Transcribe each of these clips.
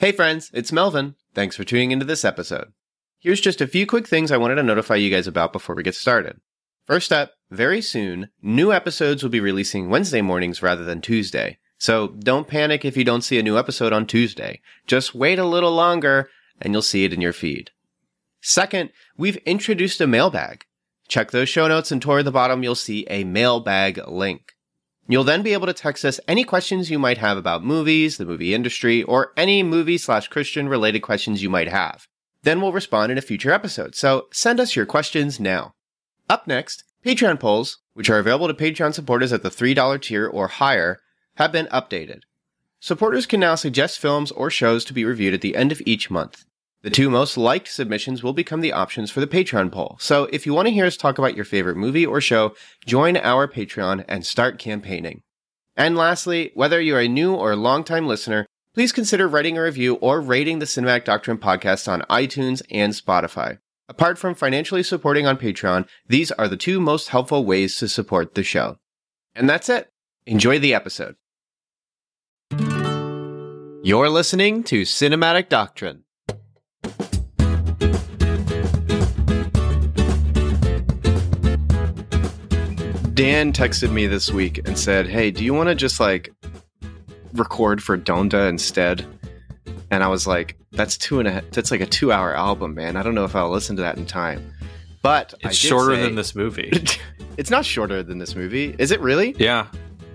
Hey friends, it's Melvin. Thanks for tuning into this episode. Here's just a few quick things I wanted to notify you guys about before we get started. First up, very soon, new episodes will be releasing Wednesday mornings rather than Tuesday. So don't panic if you don't see a new episode on Tuesday. Just wait a little longer and you'll see it in your feed. Second, we've introduced a mailbag. Check those show notes and toward the bottom you'll see a mailbag link. You'll then be able to text us any questions you might have about movies, the movie industry, or any movie slash Christian related questions you might have. Then we'll respond in a future episode, so send us your questions now. Up next, Patreon polls, which are available to Patreon supporters at the $3 tier or higher, have been updated. Supporters can now suggest films or shows to be reviewed at the end of each month. The two most liked submissions will become the options for the Patreon poll. So if you want to hear us talk about your favorite movie or show, join our Patreon and start campaigning. And lastly, whether you're a new or longtime listener, please consider writing a review or rating the Cinematic Doctrine podcast on iTunes and Spotify. Apart from financially supporting on Patreon, these are the two most helpful ways to support the show. And that's it. Enjoy the episode. You're listening to Cinematic Doctrine. Dan texted me this week and said, Hey, do you want to just like record for Donda instead? And I was like, That's two and a that's like a two hour album, man. I don't know if I'll listen to that in time. But it's shorter say, than this movie. it's not shorter than this movie. Is it really? Yeah.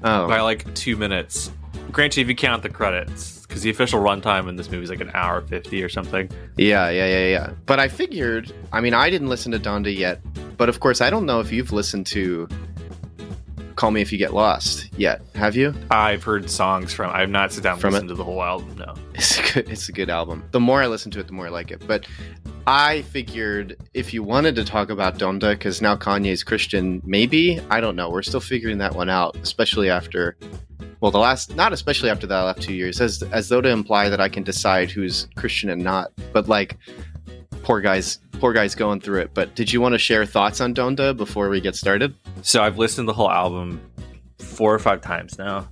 Oh. By like two minutes. Granted, if you count the credits, because the official runtime in this movie is like an hour 50 or something. Yeah, yeah, yeah, yeah. But I figured, I mean, I didn't listen to Donda yet, but of course, I don't know if you've listened to Call Me If You Get Lost yet. Have you? I've heard songs from. I've not sat down and listened it? to the whole album. No, it's a good. It's a good album. The more I listen to it, the more I like it. But I figured if you wanted to talk about Donda, because now Kanye's Christian, maybe I don't know. We're still figuring that one out, especially after. Well, the last, not especially after that last two years, as as though to imply that I can decide who's Christian and not. But like, poor guys poor guy's going through it. But did you want to share thoughts on Donda before we get started? So I've listened to the whole album four or five times now.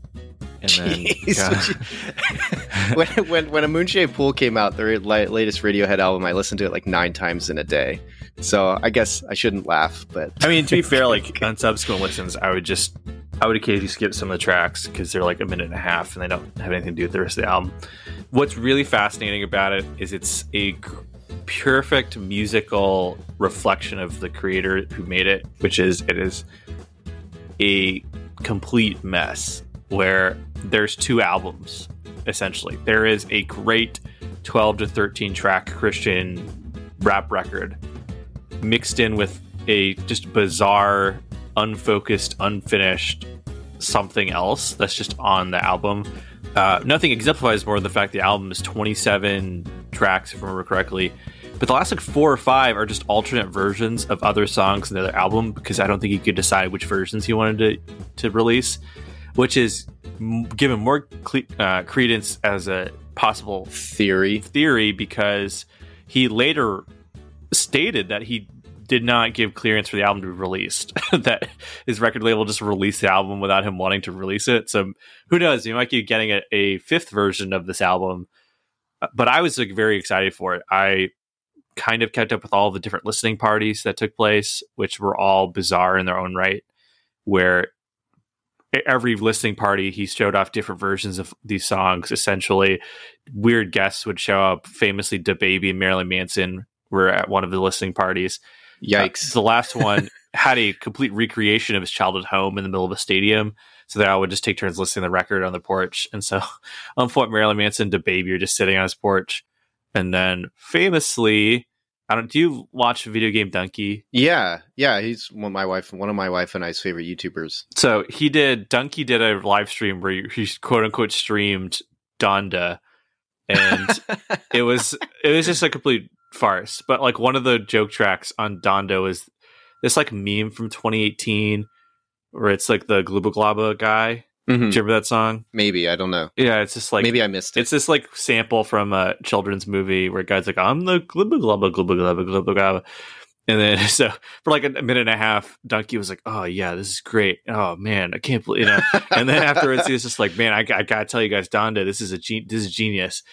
And then, when, when when a Moon Shaped Pool came out, the latest Radiohead album, I listened to it like nine times in a day. So I guess I shouldn't laugh, but I mean, to be fair, like on subsequent listens, I would just I would occasionally skip some of the tracks because they're like a minute and a half and they don't have anything to do with the rest of the album. What's really fascinating about it is it's a perfect musical reflection of the creator who made it, which is it is a complete mess where there's two albums essentially. There is a great 12 to 13 track Christian rap record mixed in with a just bizarre, unfocused, unfinished something else that's just on the album. Uh, nothing exemplifies more than the fact the album is 27 tracks, if I remember correctly. But the last like four or five are just alternate versions of other songs in the other album because I don't think he could decide which versions he wanted to to release, which is given more cle- uh, credence as a possible theory theory because he later stated that he did not give clearance for the album to be released. that his record label just released the album without him wanting to release it. So who knows? He might be getting a, a fifth version of this album. Uh, but I was like very excited for it. I kind of kept up with all the different listening parties that took place, which were all bizarre in their own right, where every listening party he showed off different versions of these songs. Essentially, weird guests would show up. Famously, DaBaby and Marilyn Manson were at one of the listening parties. Yikes! Uh, the last one had a complete recreation of his childhood home in the middle of a stadium. So they all would just take turns listening to the record on the porch. And so, on point, Marilyn Manson, DaBaby are just sitting on his porch and then famously, I don't. Do you watch the Video Game Dunkey? Yeah, yeah. He's one of my wife, one of my wife and I's favorite YouTubers. So he did. Dunkey did a live stream where he quote unquote streamed Donda, and it was it was just a complete farce. But like one of the joke tracks on Donda is this like meme from 2018 where it's like the Glubba Globba guy Mm-hmm. Do you remember that song? Maybe I don't know. Yeah, it's just like maybe I missed it. It's this like sample from a children's movie where guy's like, "I'm the glubba glubba glubba glubba glubba glubba," and then so for like a minute and a half, Dunkey was like, "Oh yeah, this is great. Oh man, I can't believe you know." and then afterwards, he was just like, "Man, I, I gotta tell you guys, Donda, this is a this is genius."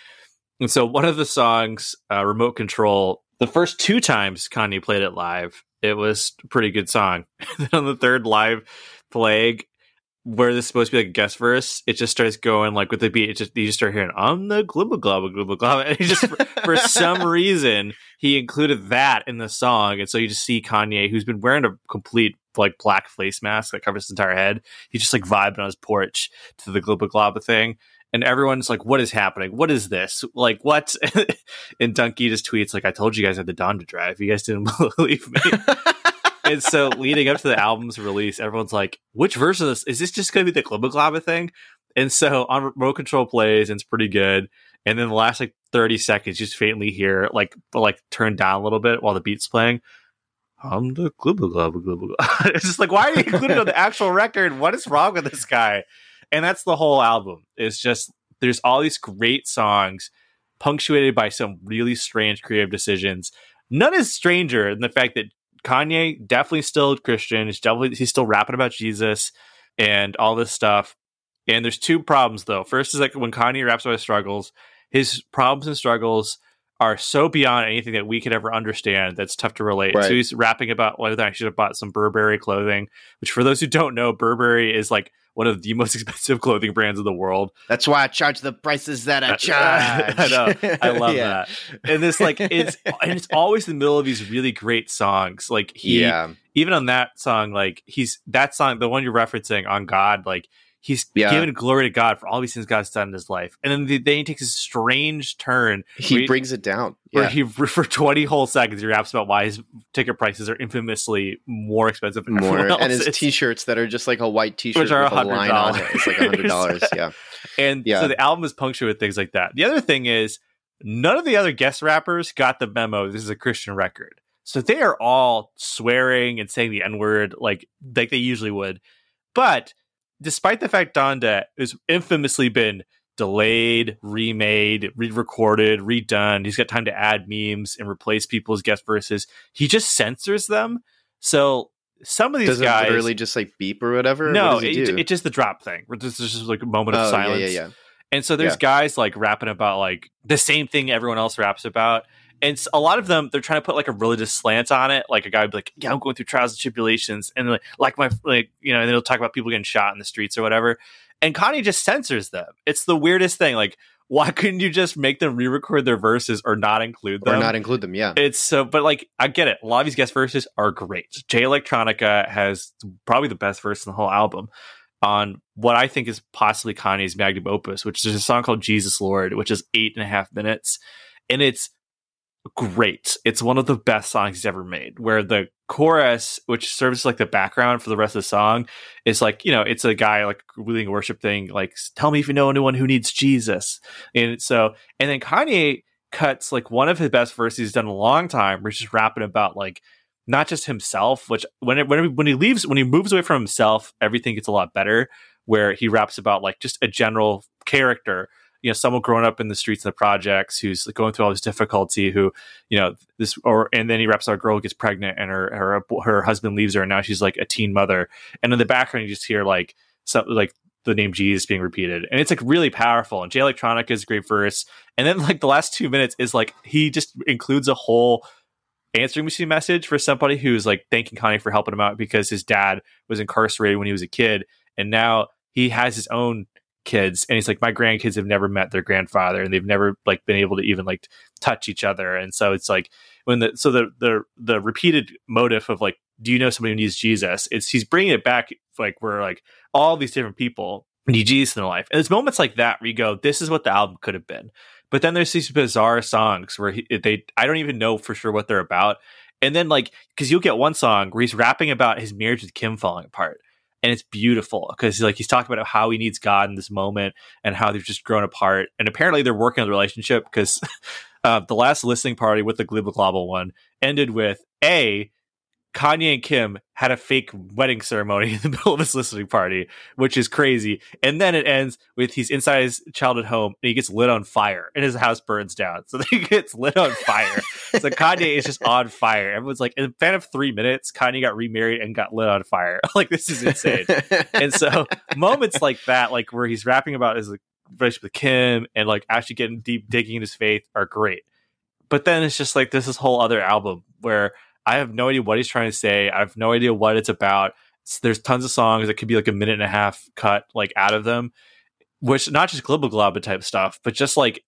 And so one of the songs, uh, Remote Control, the first two times Kanye played it live, it was a pretty good song. then on the third live plague, where this is supposed to be like a guest verse, it just starts going like with the beat. It just you just start hearing "I'm the glubba glubba glubba glubba," and he just for, for some reason he included that in the song, and so you just see Kanye, who's been wearing a complete like black face mask that covers his entire head. He's just like vibing on his porch to the glubba globba thing, and everyone's like, "What is happening? What is this? Like what?" and Dunkey just tweets like, "I told you guys had the dawn to drive. You guys didn't believe me." and so leading up to the album's release, everyone's like, which version of this is this just gonna be the Glibba Globba thing? And so on remote control plays and it's pretty good. And then the last like 30 seconds, you just faintly hear like like turn down a little bit while the beat's playing. I'm the glibba globba glibba. it's just like, why are you included on the actual record? What is wrong with this guy? And that's the whole album. It's just there's all these great songs punctuated by some really strange creative decisions. None is stranger than the fact that Kanye definitely still Christian. He's definitely he's still rapping about Jesus and all this stuff. And there's two problems though. First is like when Kanye raps about his struggles, his problems and struggles are so beyond anything that we could ever understand that's tough to relate. Right. So he's rapping about whether I should have bought some Burberry clothing, which for those who don't know, Burberry is like one of the most expensive clothing brands in the world. That's why I charge the prices that I charge. I know. I love yeah. that. And this like it's and it's always in the middle of these really great songs. Like he yeah. even on that song, like he's that song, the one you're referencing on God, like he's yeah. given glory to God for all these things God's done in his life. And then, the, then he takes a strange turn. He brings it down. Yeah. Where he, for 20 whole seconds, he raps about why his ticket prices are infamously more expensive than more. And his t shirts that are just like a white t shirt with a line on it. It's like $100. yeah. And yeah. so the album is punctured with things like that. The other thing is, none of the other guest rappers got the memo. This is a Christian record. So they are all swearing and saying the N word like like they usually would. But despite the fact Donda has infamously been delayed, remade, re-recorded, redone, he's got time to add memes and replace people's guest verses. He just censors them. So some of these Does guys it literally just like beep or whatever. No, what it, it's just the drop thing. It's just like a moment of oh, silence. Yeah, yeah, yeah. And so there's guys like rapping about like the same thing everyone else raps about and a lot of them they're trying to put like a religious slant on it like a guy would be like yeah i'm going through trials and tribulations and like, like my like you know and they'll talk about people getting shot in the streets or whatever and kanye just censors them. It's the weirdest thing like why couldn't you just make them re-record their verses or not include them? or not include them yeah. It's so but like i get it. A lot of these guest verses are great. Jay electronica has probably the best verse in the whole album on what I think is possibly Kanye's magnum opus, which is a song called Jesus Lord, which is eight and a half minutes. And it's great. It's one of the best songs he's ever made. Where the chorus, which serves like the background for the rest of the song, is like you know it's a guy like leading a worship thing, like "Tell me if you know anyone who needs Jesus." And so, and then Kanye cuts like one of his best verses he's done in a long time, where he's just rapping about like not just himself, which when it, when when he leaves when he moves away from himself, everything gets a lot better. Where he raps about like just a general character you know someone growing up in the streets of the projects who's going through all this difficulty who you know this or and then he raps our girl gets pregnant and her her her husband leaves her and now she's like a teen mother. And in the background you just hear like something like the name Jesus being repeated. And it's like really powerful. And Jay Electronica is a great verse. And then like the last two minutes is like he just includes a whole answering machine message for somebody who's like thanking Kanye for helping him out because his dad was incarcerated when he was a kid. And now he has his own kids and he's like my grandkids have never met their grandfather and they've never like been able to even like touch each other. And so it's like when the so the the the repeated motive of like do you know somebody who needs jesus? It's he's bringing it back like where like all these different people need jesus in their life. And it's moments like that where you go this is what the album could have been. But then there's these bizarre songs where he, they i don't even know for sure what they're about. And then like because you'll get one song where he's rapping about his marriage with kim falling apart and it's beautiful because like he's talking about how he needs God in this moment and how they've just grown apart. And apparently they're working on the relationship because uh, the last listening party with the Global Global one ended with a Kanye and Kim had a fake wedding ceremony in the middle of this listening party, which is crazy. And then it ends with he's inside his childhood home and he gets lit on fire and his house burns down. So he gets lit on fire. so Kanye is just on fire. Everyone's like, in a span of three minutes, Kanye got remarried and got lit on fire. like, this is insane. and so moments like that, like where he's rapping about his relationship with Kim and like actually getting deep digging in his faith are great. But then it's just like this this whole other album where I have no idea what he's trying to say. I have no idea what it's about. There's tons of songs that could be like a minute and a half cut like out of them, which not just glibba globba type stuff, but just like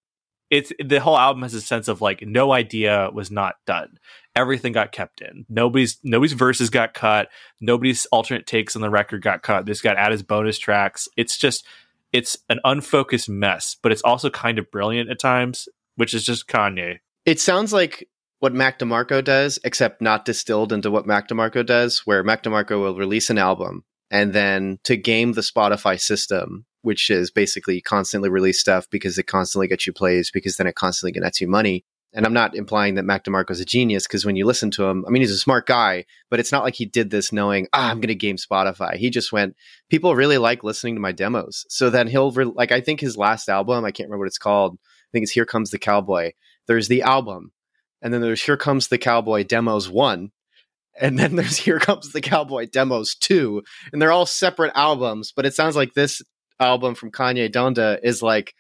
it's the whole album has a sense of like no idea was not done. Everything got kept in. Nobody's nobody's verses got cut. Nobody's alternate takes on the record got cut. This got added as bonus tracks. It's just it's an unfocused mess, but it's also kind of brilliant at times, which is just Kanye. It sounds like what Mac DeMarco does, except not distilled into what Mac DeMarco does, where Mac DeMarco will release an album and then to game the Spotify system, which is basically constantly release stuff because it constantly gets you plays because then it constantly gets you money. And I'm not implying that Mac DeMarco's a genius because when you listen to him, I mean, he's a smart guy, but it's not like he did this knowing, ah, I'm going to game Spotify. He just went, people really like listening to my demos. So then he'll, re- like, I think his last album, I can't remember what it's called. I think it's Here Comes the Cowboy. There's the album and then there's Here Comes the Cowboy Demos 1, and then there's Here Comes the Cowboy Demos 2, and they're all separate albums, but it sounds like this album from Kanye Donda is like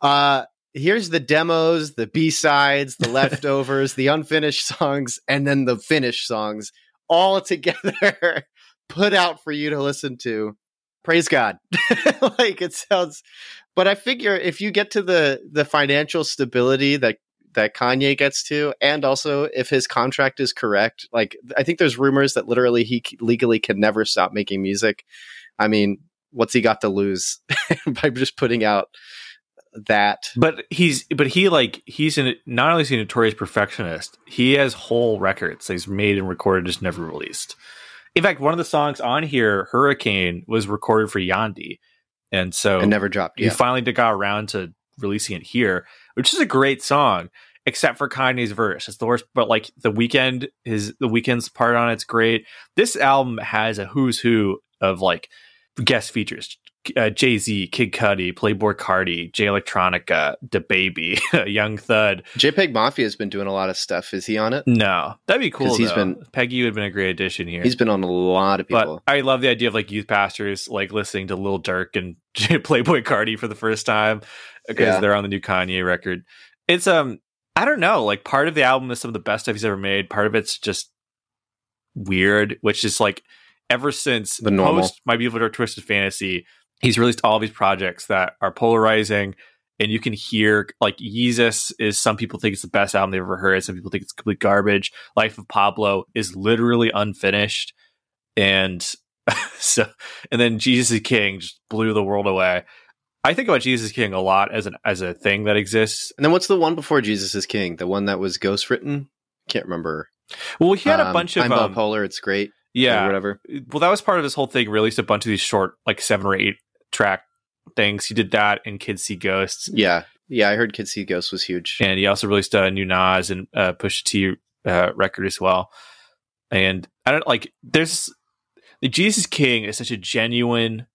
uh here's the demos, the B-sides, the leftovers, the unfinished songs, and then the finished songs all together put out for you to listen to. Praise God. like it sounds but I figure if you get to the the financial stability that that Kanye gets to, and also if his contract is correct. Like, I think there's rumors that literally he legally can never stop making music. I mean, what's he got to lose by just putting out that? But he's, but he like he's in not only is he a notorious perfectionist, he has whole records that he's made and recorded, just never released. In fact, one of the songs on here, Hurricane, was recorded for Yandhi, and so and never dropped. He finally got around to releasing it here, which is a great song except for Kanye's verse. It's the worst, but like the Weeknd is the Weeknd's part on it's great. This album has a who's who of like guest features. Uh, Jay Z, Kid Cudi, Playboi Carti, Jay Electronica, DaBaby, Young Thug. JPEG Mafia has been doing a lot of stuff. Is he on it? No, that'd be cool. He's though. been Peggy would have been a great addition here. He's been on a lot of people. But I love the idea of like youth pastors like listening to Lil Durk and Playboi Carti for the first time because yeah. they're on the new Kanye record. It's um I don't know. Like part of the album is some of the best stuff he's ever made. Part of it's just weird, which is like ever since the normal. post My Beautiful Dark Twisted Fantasy, he's released all these projects that are polarizing. And you can hear like Yeezus is some people think it's the best album they've ever heard. Some people think it's complete garbage. Life of Pablo is literally unfinished. And so and then Jesus is King just blew the world away. I think about Jesus King a lot as an as a thing that exists. And then what's the one before Jesus is King? The one that was ghost written? Can't remember. Well, he had um, a bunch of I'm um, bipolar. It's great. Yeah, whatever. Well, that was part of his whole thing. Released a bunch of these short, like seven or eight track things. He did that in Kids See Ghosts. Yeah, yeah. I heard Kids See Ghosts was huge. And he also released a new Nas and uh, Pusha T uh, record as well. And I don't like. There's the Jesus King is such a genuine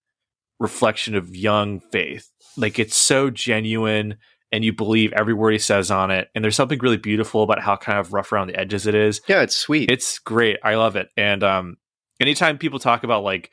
reflection of young faith. Like it's so genuine and you believe every word he says on it. And there's something really beautiful about how kind of rough around the edges it is. Yeah, it's sweet. It's great. I love it. And um anytime people talk about like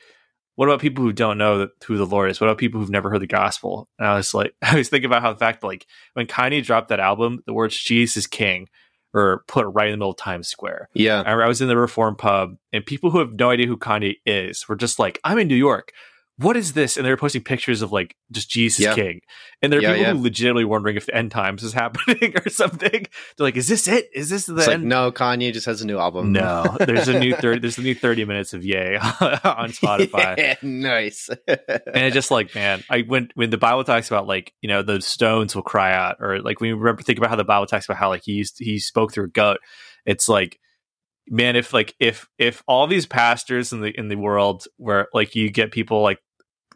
what about people who don't know that, who the Lord is? What about people who've never heard the gospel? And I was like, I always think about how the fact like when Kanye dropped that album, the words Jesus is King or put right in the middle of Times Square. Yeah. I, I was in the Reform pub and people who have no idea who Kanye is were just like, I'm in New York what is this? And they were posting pictures of like just Jesus yeah. King. And there are yeah, people yeah. who legitimately wondering if the end times is happening or something. They're like, is this it? Is this the it's end? Like, no, Kanye just has a new album. No, there's a new 30, there's a new 30 minutes of Yay on Spotify. nice. and it's just like, man, I went when the Bible talks about like, you know, the stones will cry out, or like when you remember think about how the Bible talks about how like he used, he spoke through a goat. It's like man if like if if all these pastors in the in the world where like you get people like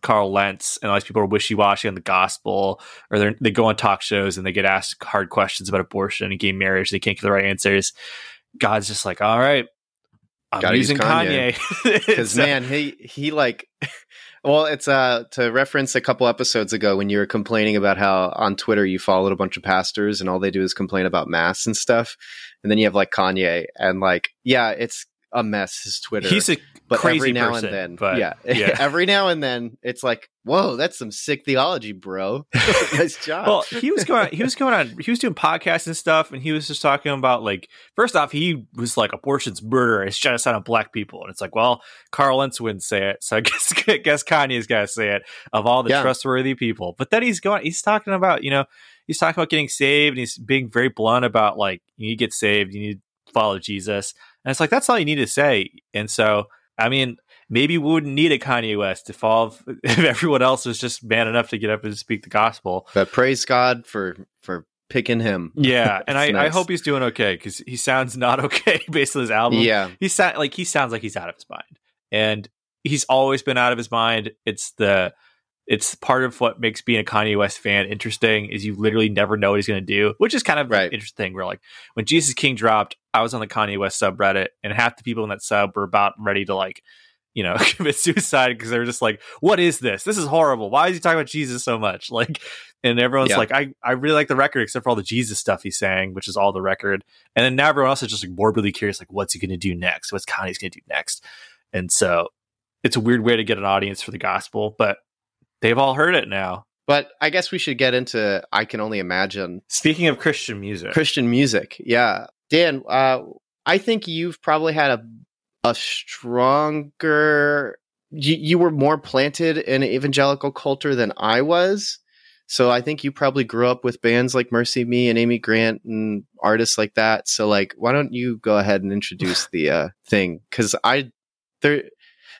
Carl Lentz and all these people are wishy washy on the gospel, or they go on talk shows and they get asked hard questions about abortion and gay marriage. They can't give the right answers. God's just like, all right, I'm Gotta using Kanye because man, he he like. Well, it's uh to reference a couple episodes ago when you were complaining about how on Twitter you followed a bunch of pastors and all they do is complain about mass and stuff. And then you have like Kanye and like, yeah, it's a mess. His Twitter. He's a but crazy every now person, and then, yeah, yeah. every now and then, it's like, whoa, that's some sick theology, bro. nice job. well, he was going. He was going on. He was doing podcasts and stuff, and he was just talking about like. First off, he was like, "Abortion's murder. It's genocide on black people." And it's like, well, Carl Lentz wouldn't say it, so I guess guess Kanye's got to say it of all the Yeah. trustworthy people. But then he's going. He's talking about you know. He's talking about getting saved, and he's being very blunt about like you need to get saved, you need to follow Jesus, and it's like that's all you need to say. And so, I mean, maybe we wouldn't need a Kanye West if all if everyone else was just man enough to get up and speak the gospel. but praise God for for picking him. Yeah, and I, It's I hope he's doing okay because he sounds not okay based on his album. Yeah, he sound like he sounds like he's out of his mind, and he's always been out of his mind. It's the it's part of what makes being a Kanye West fan interesting is you literally never know what he's going to do, which is kind of Right. interesting. Where like when Jesus King dropped, I was on the Kanye West subreddit, and half the people in that sub were about ready to like. You know, commit suicide because they were just like, "What is this? This is horrible. Why is he talking about Jesus so much?" Like, and everyone's Yeah. like, "I, I really like the record, except for all the Jesus stuff he's saying, which is all the record." And then now everyone else is just like morbidly curious, like, what's he going to do next? What's Kanye's going to do next? And so it's a weird way to get an audience for the gospel, but they've all heard it now. but I guess we should get into. I can only imagine Speaking of Christian music, Christian music. Yeah, Dan. Uh, I think you've probably had a a stronger. You, you were more planted in evangelical culture than I was. So I think you probably grew up with bands like Mercy Me and Amy Grant and artists like that. So like, why don't you go ahead and introduce the uh, thing? Because I there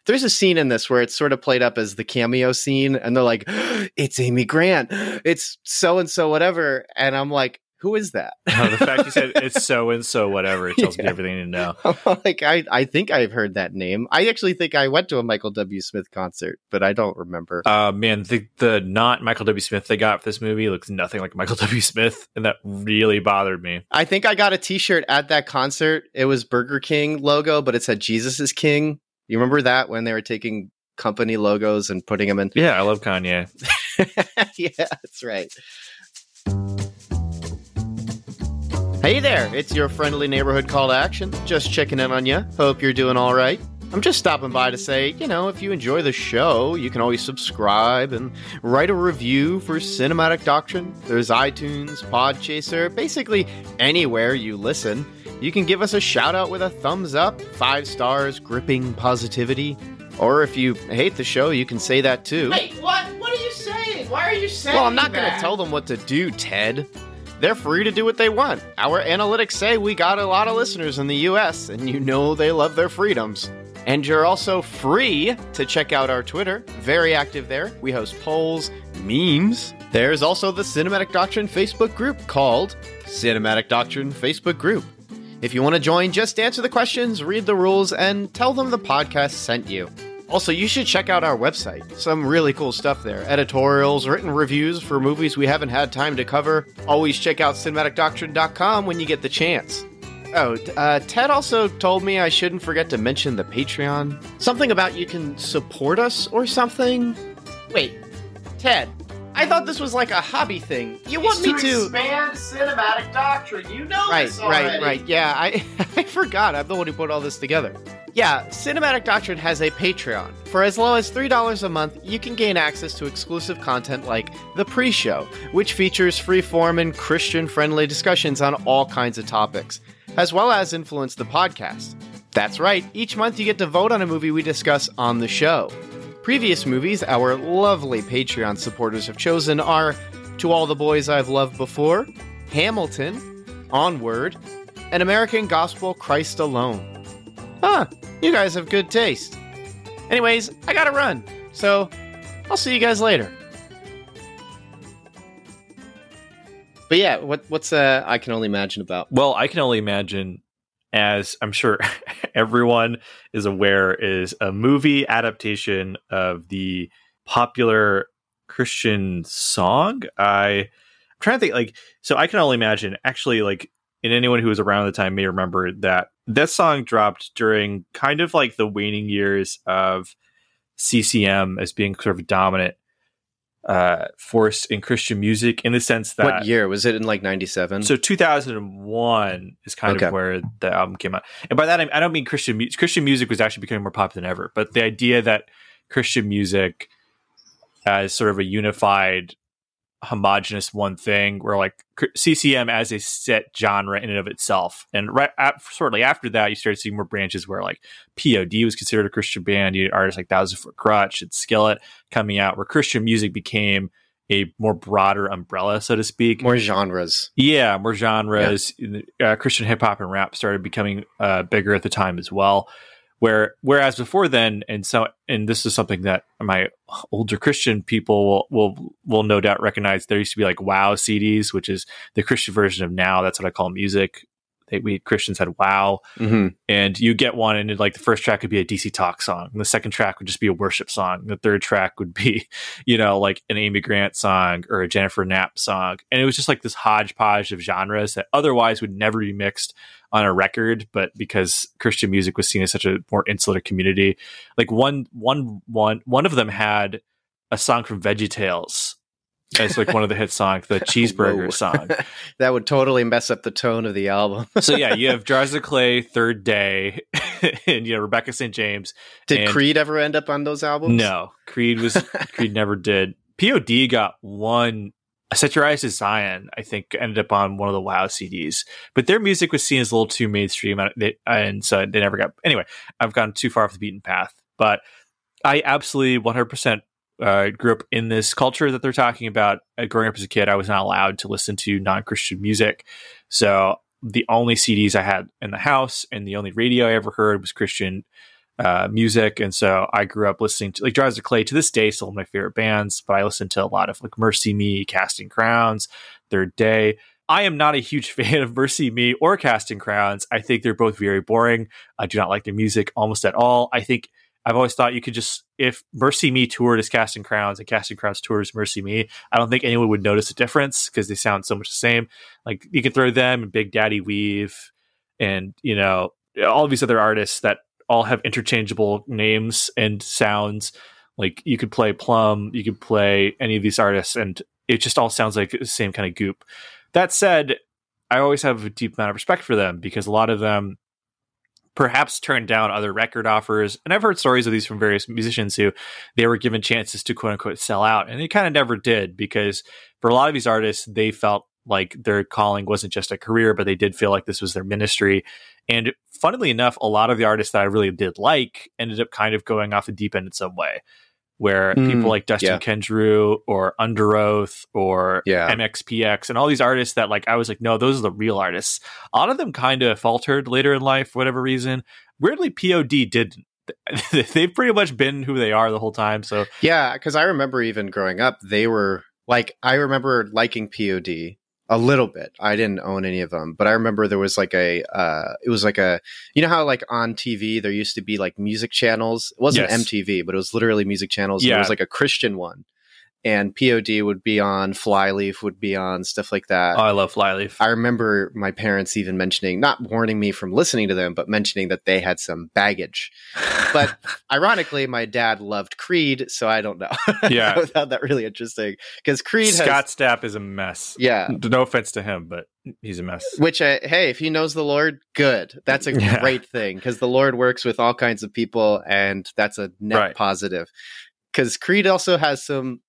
there's a scene in this where it's sort of played up as the cameo scene, and they're like, "It's Amy Grant, it's so and so whatever," and I'm like, "Who is that?" Oh, the fact you said it's so and so whatever, it tells me everything you to know. Like I, I think I've heard that name. I actually think I went to a Michael W. Smith concert, but I don't remember. Uh, man, the the not Michael W. Smith they got for this movie looks nothing like Michael W. Smith, and that really bothered me. I think I got a T-shirt at that concert. It was Burger King logo, but it said Jesus is King. You remember that when they were taking company logos and putting them in? Yeah, I love Kanye. yeah, that's right. Hey there, it's your friendly neighborhood call to action. Just checking in on you. Hope you're doing all right. I'm just stopping by to say, you know, if you enjoy the show, you can always subscribe and write a review for Cinematic Doctrine. There's iTunes, Podchaser, basically anywhere you listen. You can give us a shout out with a thumbs up, five stars, gripping positivity. Or if you hate the show, you can say that too. Wait, what? What are you saying? Why are you saying Well, I'm not going to tell them what to do, Ted. They're free to do what they want. Our analytics say we got a lot of listeners in the US, and you know they love their freedoms. And you're also free to check out our Twitter. Very active there. We host polls, memes. There's also the Cinematic Doctrine Facebook group called Cinematic Doctrine Facebook Group. If you want to join, just answer the questions, read the rules, and tell them the podcast sent you. Also, you should check out our website. Some really cool stuff there. Editorials, written reviews for movies we haven't had time to cover. Always check out cinematicdoctrine.com when you get the chance. Oh, uh, Ted also told me I shouldn't forget to mention the Patreon. Something about you can support us or something. Wait, Ted, I thought this was like a hobby thing. You want me to to. expand cinematic doctrine. You know Right, this already. right, right. Yeah, I I forgot. I'm the one who put all this together. Yeah, Cinematic Doctrine has a Patreon. For as low as $3 a month, you can gain access to exclusive content like The Pre Show, which features free-form and Christian-friendly discussions on all kinds of topics, as well as influence the podcast. That's right, each month you get to vote on a movie we discuss on the show. Previous movies our lovely Patreon supporters have chosen are To All the Boys I've Loved Before, Hamilton, Onward, and American Gospel Christ Alone. Huh, you guys have good taste. Anyways, I gotta run, so I'll see you guys later. But yeah, what what's uh I can only imagine about. Well, I can only imagine, as I'm sure everyone is aware, is a movie adaptation of the popular Christian song. I, I'm trying to think, like, so I can only imagine. Actually, like, and anyone who was around at the time may remember that that song dropped during kind of like the waning years of CCM as being sort of dominant. Uh, force in Christian music in the sense that what year was it in like 97 so 2001 is kind Okay. of where the album came out, and by that I, I don't mean Christian music. Christian music was actually becoming more popular than ever, but the idea that Christian music as sort of a unified, homogenous one thing, where like CCM as a set genre in and of itself, and right at, shortly after that, you started seeing more branches where like POD was considered a Christian band. You had artists like Thousand Foot Crutch and Skillet coming out, where Christian music became a more broader umbrella, so to speak. more genres Yeah, more genres. Uh, Christian hip hop and rap started becoming uh, bigger at the time as well. Where whereas before then, and so and this is something that my older Christian people will will will no doubt recognize. There used to be like Wow CDs, which is the Christian version of now. That's what I call music. They, we Christians had Wow, hmm and you get one and it, like the first track would be a dc talk song and the second track would just be a worship song the third track would be you know like an amy grant song or a jennifer knapp song and it was just like this hodgepodge of genres that otherwise would never be mixed on a record but because christian music was seen as such a more insular community like one one one one of them had a song from Veggie Tales as like one of the hit songs the cheeseburger Whoa. song that would totally mess up the tone of the album so yeah, you have Jars of Clay, Third Day, and you know Rebecca St. James. did And- creed ever end up on those albums No, Creed was Creed never did. POD got one. Set Your Eyes to Zion, I think, ended up on one of the WoW CDs, but their music was seen as a little too mainstream, and, so they never got. Anyway, I've gone too far off the beaten path, but I absolutely 100% uh, grew up in this culture that they're talking about. Uh, growing up as a kid, I was not allowed to listen to non Christian music. So the only CDs I had in the house and the only radio I ever heard was Christian uh, music. And so I grew up listening to like Jars of Clay to this day, still one of my favorite bands, but I listened to a lot of like Mercy Me, Casting Crowns, Third Day. I am not a huge fan of Mercy Me or Casting Crowns. I think they're both very boring. I do not like their music almost at all. I think I've always thought you could just if Mercy Me toured as Casting Crowns and Casting Crowns toured as Mercy Me, I don't think anyone would notice a difference because they sound so much the same. Like you could throw them and Big Daddy Weave and you know all these other artists that all have interchangeable names and sounds. Like you could play Plumb, you could play any of these artists, and it just all sounds like the same kind of goop. That said, I always have a deep amount of respect for them because a lot of them perhaps turned down other record offers. And I've heard stories of these from various musicians who they were given chances to quote unquote sell out, and they kind of never did because for a lot of these artists, they felt like their calling wasn't just a career, but they did feel like this was their ministry. And funnily enough, a lot of the artists that I really did like ended up kind of going off the deep end in some way. Where Mm, people like Dustin yeah. Kensrue or Under Oath or Yeah. MXPX and all these artists that like I was like, no, those are the real artists. A lot of them kind of faltered later in life for whatever reason. Weirdly, POD didn't. They've pretty much been who they are the whole time. So Yeah, because I remember even growing up, they were like, I remember liking POD a little bit. I didn't own any of them, but I remember there was like a, uh, it was like a, you know how like on TV there used to be like music channels. It wasn't Yes. MTV, but it was literally music channels. Yeah. There was like a Christian one, and POD would be on, Flyleaf would be on, stuff like that. oh, I love Flyleaf. I remember my parents even mentioning, not warning me from listening to them, but mentioning that they had some baggage. But ironically, my dad loved Creed, so I don't know. Yeah. I found that really interesting because Creed Scott has, Stapp is a mess. yeah. No offense to him, but he's a mess. Which, uh, hey, if he knows the Lord, good. That's a Yeah. great thing because the Lord works with all kinds of people, and that's a net Right. positive. Because Creed also has some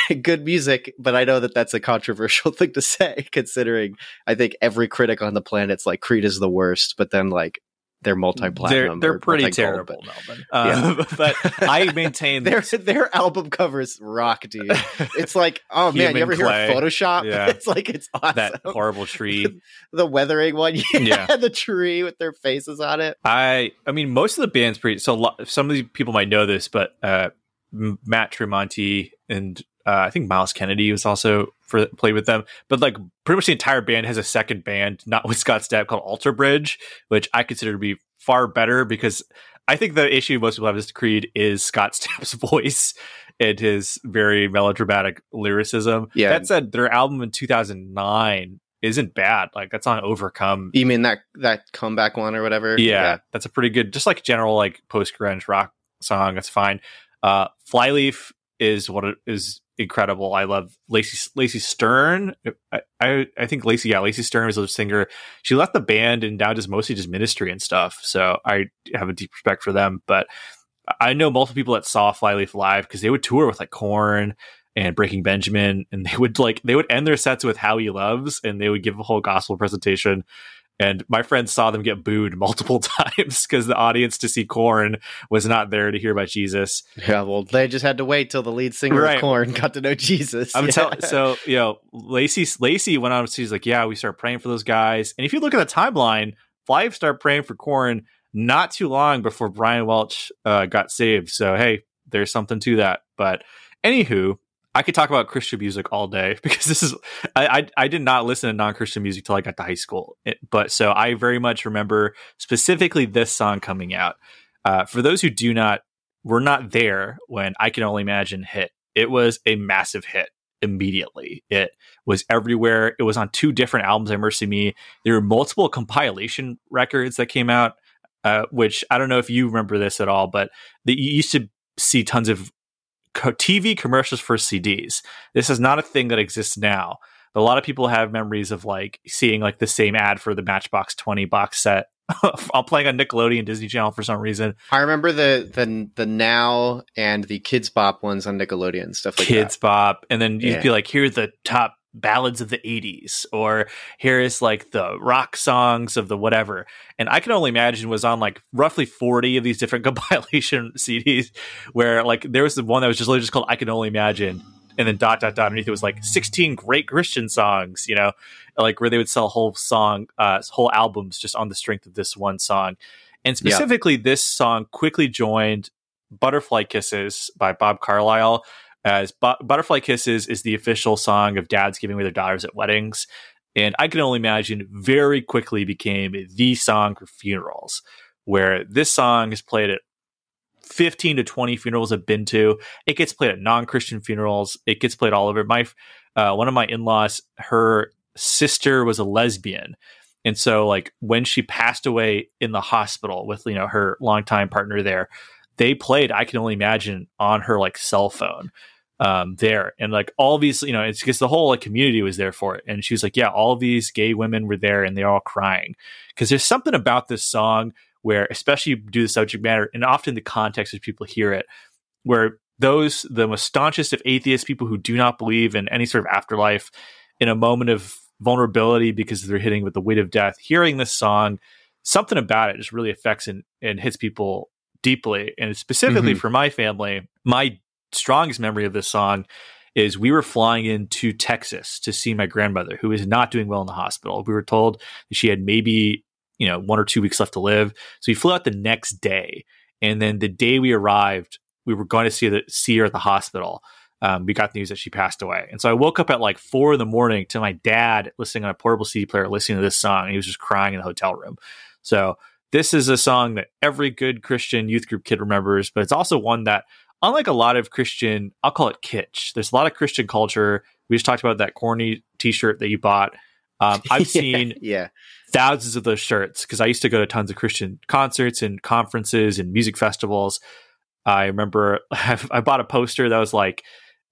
good music, but I know that that's a controversial thing to say, considering I think every critic on the planet's like Creed is the worst, but then like they're multi They're, they're pretty terrible, Melvin. Uh, but I maintain Their their album covers rock, dude. It's like, oh man, you ever clay. hear Photoshop? Yeah. It's like it's awesome. that horrible tree. the weathering one, yeah, Yeah. the tree with their faces on it. I I mean most of the band's pretty so lo- some of these people might know this, but uh, Matt Tremonti and uh, I think Myles Kennedy was also for played with them. But like pretty much the entire band has a second band, not with Scott Stapp, called Alter Bridge, which I consider to be far better because I think the issue most people have with Creed is Scott Stapp's voice and his very melodramatic lyricism. Yeah. That said, their album in 2009 isn't bad. Like that's on Overcome You mean that that comeback one or whatever? yeah, that's a pretty good, just like general like post grunge rock song. That's fine. Uh, Flyleaf is what it is incredible. I love Lacey Lacey Sturm. I, I, I think Lacey, yeah, Lacey Sturm was a singer. She left the band and now does mostly just ministry and stuff. So I have a deep respect for them. But I know multiple people that saw Flyleaf live because they would tour with like Korn and Breaking Benjamin, and they would like they would end their sets with How He Loves, and they would give a whole gospel presentation. And my friends saw them get booed multiple times because the audience to see Korn was not there to hear about Jesus. Yeah, well, they just had to wait till the lead singer Right. of Korn got to know Jesus. I'm Yeah. telling so you know Lacey Lacey went on. She's like, yeah, we start praying for those guys. And if you look at the timeline, Five start praying for Korn not too long before Brian Welch uh, got saved. So hey, there's something to that. But anywho, I could talk about Christian music all day because this is I I, I did not listen to non Christian music till I got to high school. It- but so I very much remember specifically this song coming out. Uh, for those who do not were not there when I can only imagine hit, it was a massive hit immediately. It was everywhere. It was on two different albums at Mercy Me. There were multiple compilation records that came out, uh, which I don't know if you remember this at all, but you used to see tons of co- TV commercials for CDs. This is not a thing that exists now. But a lot of people have memories of like seeing like the same ad for the Matchbox 20 box set. I'm playing on Nickelodeon Disney Channel for some reason. I remember the the the now and the Kidz Bop ones on Nickelodeon stuff like Kidz Bop, and then you'd Yeah. be like, "Here are the top ballads of the '80s," or "Here is like the rock songs of the whatever." And I can only imagine was on like roughly forty of these different compilation CDs, where like there was the one that was just literally just called "I Can Only Imagine," and then dot dot dot underneath it was like sixteen great Christian songs, you know, like where they would sell whole song, uh, whole albums just on the strength of this one song. And Yeah. specifically, this song quickly joined Butterfly Kisses by Bob Carlisle. As Bu- Butterfly Kisses is the official song of dads giving away their daughters at weddings. And I can only imagine very quickly became the song for funerals, where this song is played at 15 to 20 funerals I've been to. It gets played at non Christian funerals, it gets played all over. My uh, One of my in laws, her sister was a lesbian. And so, like, when she passed away in the hospital with, you know, her longtime partner there, they played I Can Only Imagine on her, like, cell phone um, there. And, like, all these, you know, it's because the whole, like, community was there for it. And she was like, yeah, all these gay women were there and they're all crying. Because there's something about this song where, especially due to the subject matter and often the context as people hear it, where those, the most staunchest of atheists, people who do not believe in any sort of afterlife, in a moment of vulnerability because they're hitting with the weight of death, hearing this song, something about it just really affects and, and hits people deeply. And specifically Mhm. for my family, my strongest memory of this song is we were flying into Texas to see my grandmother, who is not doing well in the hospital. We were told that she had maybe, you know, one or two weeks left to live. So we flew out the next day. And then the day we arrived, we were going to see the see her at the hospital. Um, we got the news that she passed away. And so I woke up at like four in the morning to my dad listening on a portable CD player, listening to this song. And he was just crying in the hotel room. So this is a song that every good Christian youth group kid remembers, but it's also one that, unlike a lot of Christian, I'll call it kitsch. There's a lot of Christian culture. We just talked about that corny T-shirt that you bought. Um, I've seen yeah. thousands of those shirts because I used to go to tons of Christian concerts and conferences and music festivals. I remember I bought a poster that was like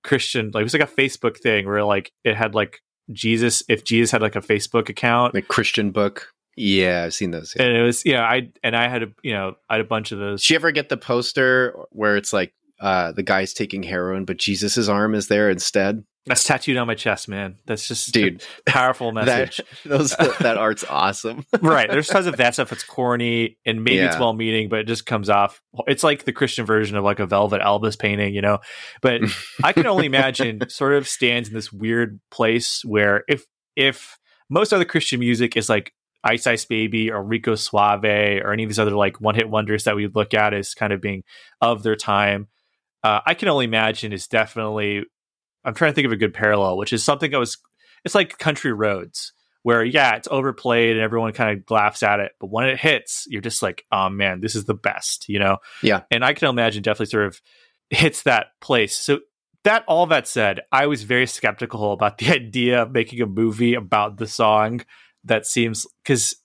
Christian, like it was like a Facebook thing where like it had like Jesus, if Jesus had like a Facebook account, The Christian book. Yeah, I've seen those. yeah. and it was yeah, I and I had a you know I had a bunch of those. Did you ever get the poster where it's like uh, the guy's taking heroin, but Jesus's arm is there instead? That's tattooed on my chest, man. That's just Dude, a powerful message. that those that art's awesome. right. There's tons of that stuff that's corny and maybe it's well meaning, but it just comes off. It's like the Christian version of like a Velvet Elvis painting, you know? But I can only imagine sort of stands in this weird place where if, if most other Christian music is like Ice Ice Baby or Rico Suave or any of these other like one hit wonders that we look at as kind of being of their time, uh, I can only imagine is definitely. I'm trying to think of a good parallel, which is something that was. It's like Country Roads, where yeah, it's overplayed and everyone kind of laughs at it, but when it hits, you're just like, oh man, this is the best, you know? Yeah. And I can imagine definitely sort of hits that place. So that all that said, I was very skeptical about the idea of making a movie about the song that seems because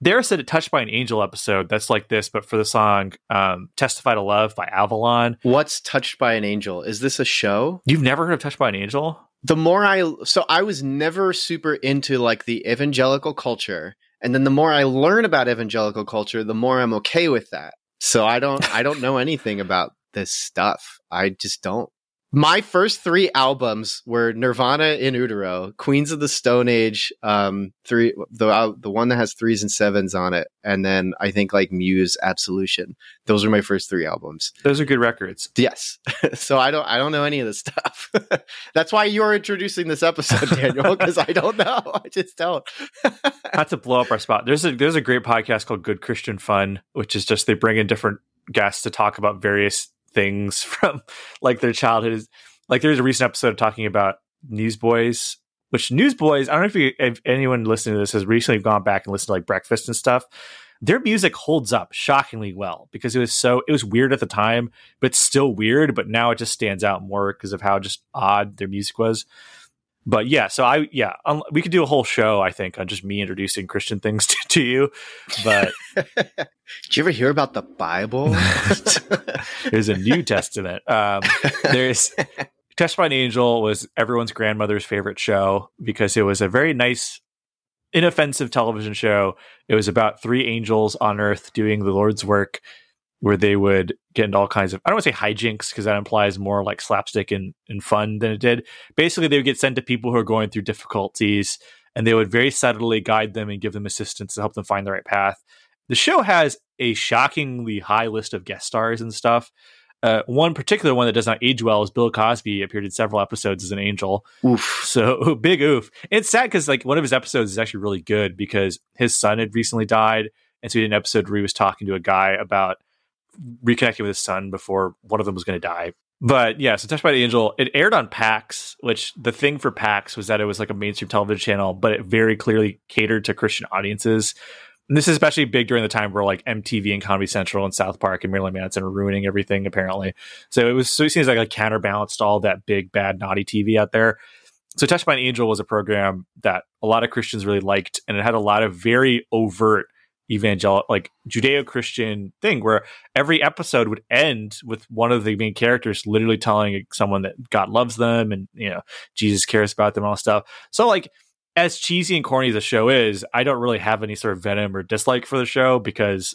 There said a Touched by an Angel episode that's like this, but for the song um, Testify to Love by Avalon. What's Touched by an Angel? Is this a show? You've never heard of Touched by an Angel? The more I so I was never super into like the evangelical culture. And then the more I learn about evangelical culture, the more I'm okay with that. So I don't I don't know anything about this stuff. I just don't my first three albums were Nirvana in Utero, Queens of the Stone Age, um, three the uh, the one that has threes and sevens on it, and then I think like Muse Absolution. Those are my first three albums. Those are good records. Yes. so I don't I don't know any of this stuff. That's why you're introducing this episode, Daniel, because I don't know. I just don't. Not to blow up our spot. There's a there's a great podcast called Good Christian Fun, which is just they bring in different guests to talk about various things from like their childhood. Like there's a recent episode talking about Newsboys, which Newsboys, I don't know if, you, if anyone listening to this has recently gone back and listened to like Breakfast and stuff. Their music holds up shockingly well because it was so it was weird at the time, but still weird. But now it just stands out more because of how just odd their music was but yeah, so I yeah, um, we could do a whole show I think on just me introducing Christian things to, to you. But did you ever hear about the Bible? there's a New Testament. Um, there's an Angel was everyone's grandmother's favorite show because it was a very nice, inoffensive television show. It was about three angels on Earth doing the Lord's work where they would get into all kinds of I don't want to say hijinks because that implies more like slapstick and, and fun than it did. Basically, they would get sent to people who are going through difficulties and they would very subtly guide them and give them assistance to help them find the right path. The show has a shockingly high list of guest stars and stuff. Uh, one particular one that does not age well is Bill Cosby appeared in several episodes as an angel. Oof. So big oof. It's sad because like one of his episodes is actually really good because his son had recently died, and so he did an episode where he was talking to a guy about reconnecting with his son before one of them was going to die. But yeah, so Touched by the Angel, it aired on PAX, which the thing for PAX was that it was like a mainstream television channel, but it very clearly catered to Christian audiences. And this is especially big during the time where like MTV and Comedy Central and South Park and Marilyn Manson are ruining everything, apparently. So it was so it seems like a counterbalanced all that big, bad, naughty TV out there. So Touched by an Angel was a program that a lot of Christians really liked, and it had a lot of very overt evangelical like judeo-christian thing where every episode would end with one of the main characters literally telling someone that god loves them and you know jesus cares about them and all stuff. So like as cheesy and corny as the show is i don't really have any sort of venom or dislike for the show because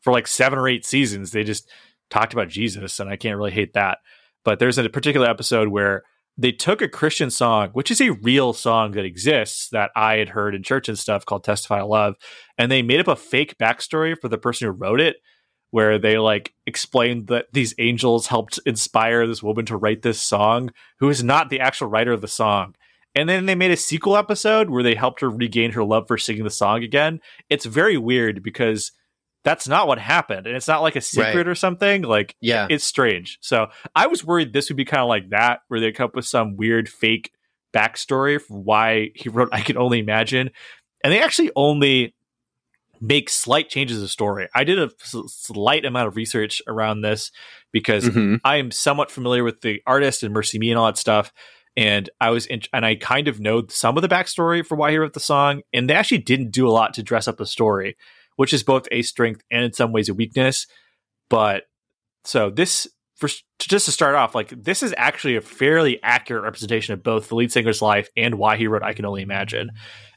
for like seven or eight seasons they just talked about jesus and i can't really hate that. But there's a particular episode where they took a Christian song, which is a real song that exists that I had heard in church and stuff called Testify Love, and they made up a fake backstory for the person who wrote it, where they like explained that these angels helped inspire this woman to write this song, who is not the actual writer of the song. And then they made a sequel episode where they helped her regain her love for singing the song again. It's very weird because that's not what happened and it's not like a secret right. or something like yeah it's strange so i was worried this would be kind of like that where they come up with some weird fake backstory for why he wrote i can only imagine and they actually only make slight changes of story i did a slight amount of research around this because mm-hmm. i am somewhat familiar with the artist and MercyMe and all that stuff and I was in, and I kind of know some of the backstory for why he wrote the song, and they actually didn't do a lot to dress up the story which is both a strength and in some ways a weakness. But so this for just to start off, like this is actually a fairly accurate representation of both the lead singer's life and why he wrote "I Can Only Imagine."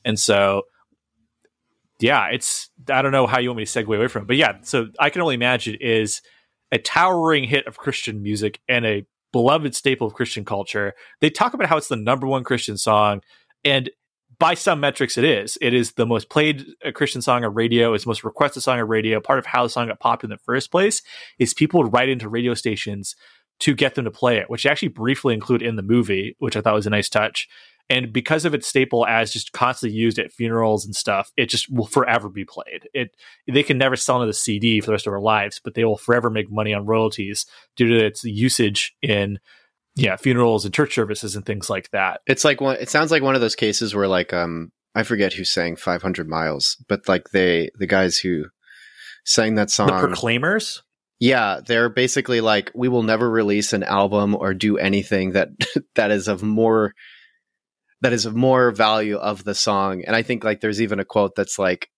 And so, yeah, it's I don't know how you want me to segue away from it, but yeah, so "I Can Only Imagine" is a towering hit of Christian music and a beloved staple of Christian culture. They talk about how it's the number one Christian song, and by some metrics, it is. It is the most played uh, Christian song on radio. It's the most requested song on radio. Part of how the song got popular in the first place is people would write into radio stations to get them to play it, which actually briefly include in the movie, which I thought was a nice touch. And because of its staple as just constantly used at funerals and stuff, it just will forever be played. It they can never sell another CD for the rest of our lives, but they will forever make money on royalties due to its usage in yeah funerals and church services and things like that. It's like one it sounds like one of those cases where like um i forget who sang 500 miles but like they the guys who sang that song the proclaimers? Yeah they're basically like we will never release an album or do anything that that is of more that is of more value of the song. And i think like there's even a quote that's like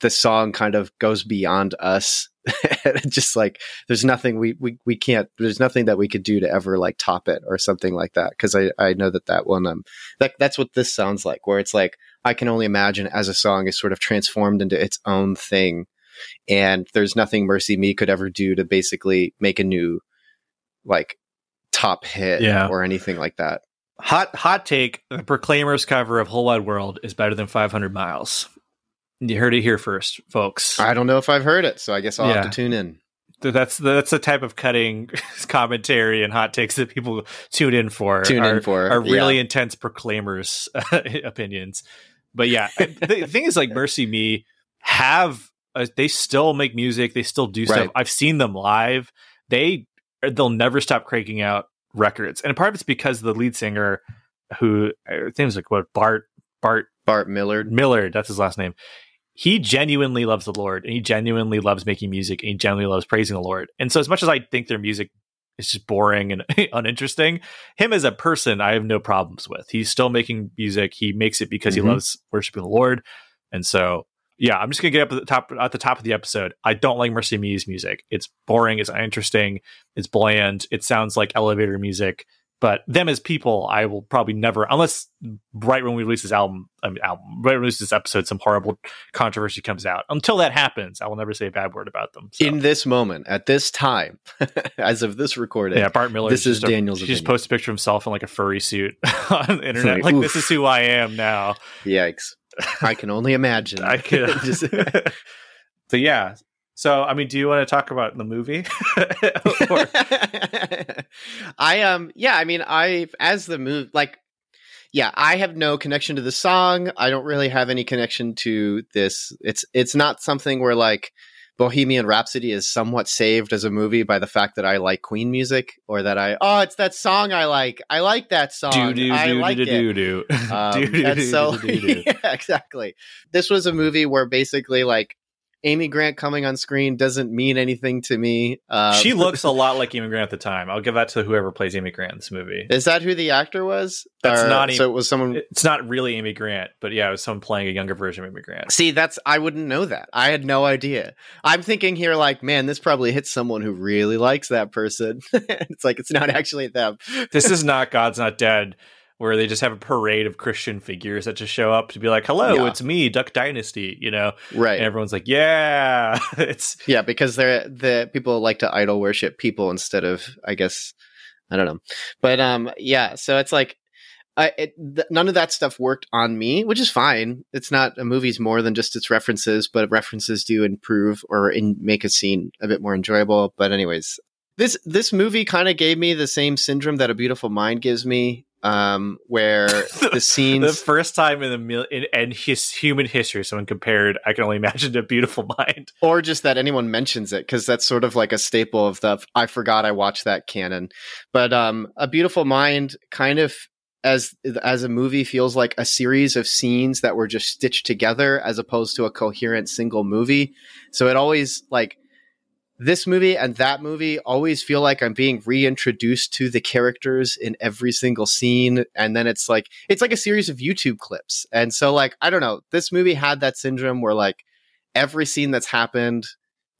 the song kind of goes beyond us. just like there's nothing we, we we can't there's nothing that we could do to ever like top it or something like that because I I know that that one um that that's what this sounds like where it's like I can only imagine as a song is sort of transformed into its own thing and there's nothing MercyMe could ever do to basically make a new like top hit Yeah. or anything like that. Hot hot take: the Proclaimers cover of "Whole Wide World" is better than "500 Miles." You heard it here first, folks. I don't know if I've heard it, so I guess I'll Yeah. have to tune in. That's that's the type of cutting commentary and hot takes that people tune in for. Tune in are, for, are really yeah. intense Proclaimers opinions. But yeah, the thing is, like MercyMe have uh, they still make music, they still do stuff. Right. I've seen them live. They they'll never stop cranking out records, and part of it's because the lead singer, who I think was like what Bart Bart Bart Millard. Millard, that's his last name. He genuinely loves the Lord and he genuinely loves making music and he genuinely loves praising the Lord. And so, as much as I think their music is just boring and uninteresting, him as a person, I have no problems with. He's still making music. He makes it because Mhm. he loves worshiping the Lord. And so, yeah, I'm just gonna get up at the top at the top of the episode. I don't like MercyMe's music. It's boring. It's uninteresting. It's bland. It sounds like elevator music. But them as people, I will probably never, unless right when we release this album, I mean, album, right when we release this episode, some horrible controversy comes out. Until that happens, I will never say a bad word about them. So, In this moment, at this time, as of this recording, yeah, Bart Millard. this is just a- Daniel's He just posted a picture of himself in like a furry suit on the internet. Like, Like, this is who I am now. yikes! I can only imagine. I could. Just- so yeah. So I mean, do you want to talk about the movie? I um yeah, I mean I as the move like yeah, I have no connection to the song. I don't really have any connection to this. It's it's not something where like Bohemian Rhapsody is somewhat saved as a movie by the fact that I like Queen music or that I oh it's that song I like. I like that song. do do I do like do it. do do Um, do do do so, do yeah, exactly. This was a movie where basically, like, Amy Grant coming on screen doesn't mean anything to me. Um, she looks a lot like Amy Grant at the time. I'll give that to whoever plays Amy Grant in this movie. Is that who the actor was? That's Or- not So it was someone. It's not really Amy Grant, but yeah, it was someone playing a younger version of Amy Grant. See, that's I wouldn't know that. I had no idea. I'm thinking here, like, man, this probably hits someone who really likes that person. it's like it's not actually them. This is not God's Not Dead, where they just have a parade of Christian figures that just show up to be like, "Hello, Yeah. it's me, Duck Dynasty," you know, right. and everyone's like, "Yeah, it's Yeah, because they're the people like to idol worship people instead of, I guess, I don't know, but um, yeah. So it's like, I it, th- none of that stuff worked on me, which is fine. It's not a movie's more than just its references, but references do improve or in, make a scene a bit more enjoyable. But anyways, this this movie kind of gave me the same syndrome that A Beautiful Mind gives me, um, where the scenes the first time in the mil- in, in his human history someone compared. I can only imagine to Beautiful Mind. or just that anyone mentions it because that's sort of like a staple of the i forgot i watched that canon but um a beautiful mind kind of as as a movie feels like a series of scenes that were just stitched together as opposed to a coherent single movie so it always like this movie and that movie always feel like I'm being reintroduced to the characters in every single scene. And then it's like, it's like a series of YouTube clips. And so, like, I don't know, this movie had that syndrome where, like, every scene that's happened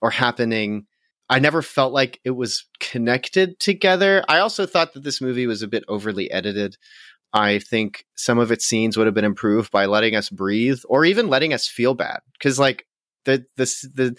or happening, I never felt like it was connected together. I also thought that this movie was a bit overly edited. I think some of its scenes would have been improved by letting us breathe or even letting us feel bad. Cause, like, the, this, the,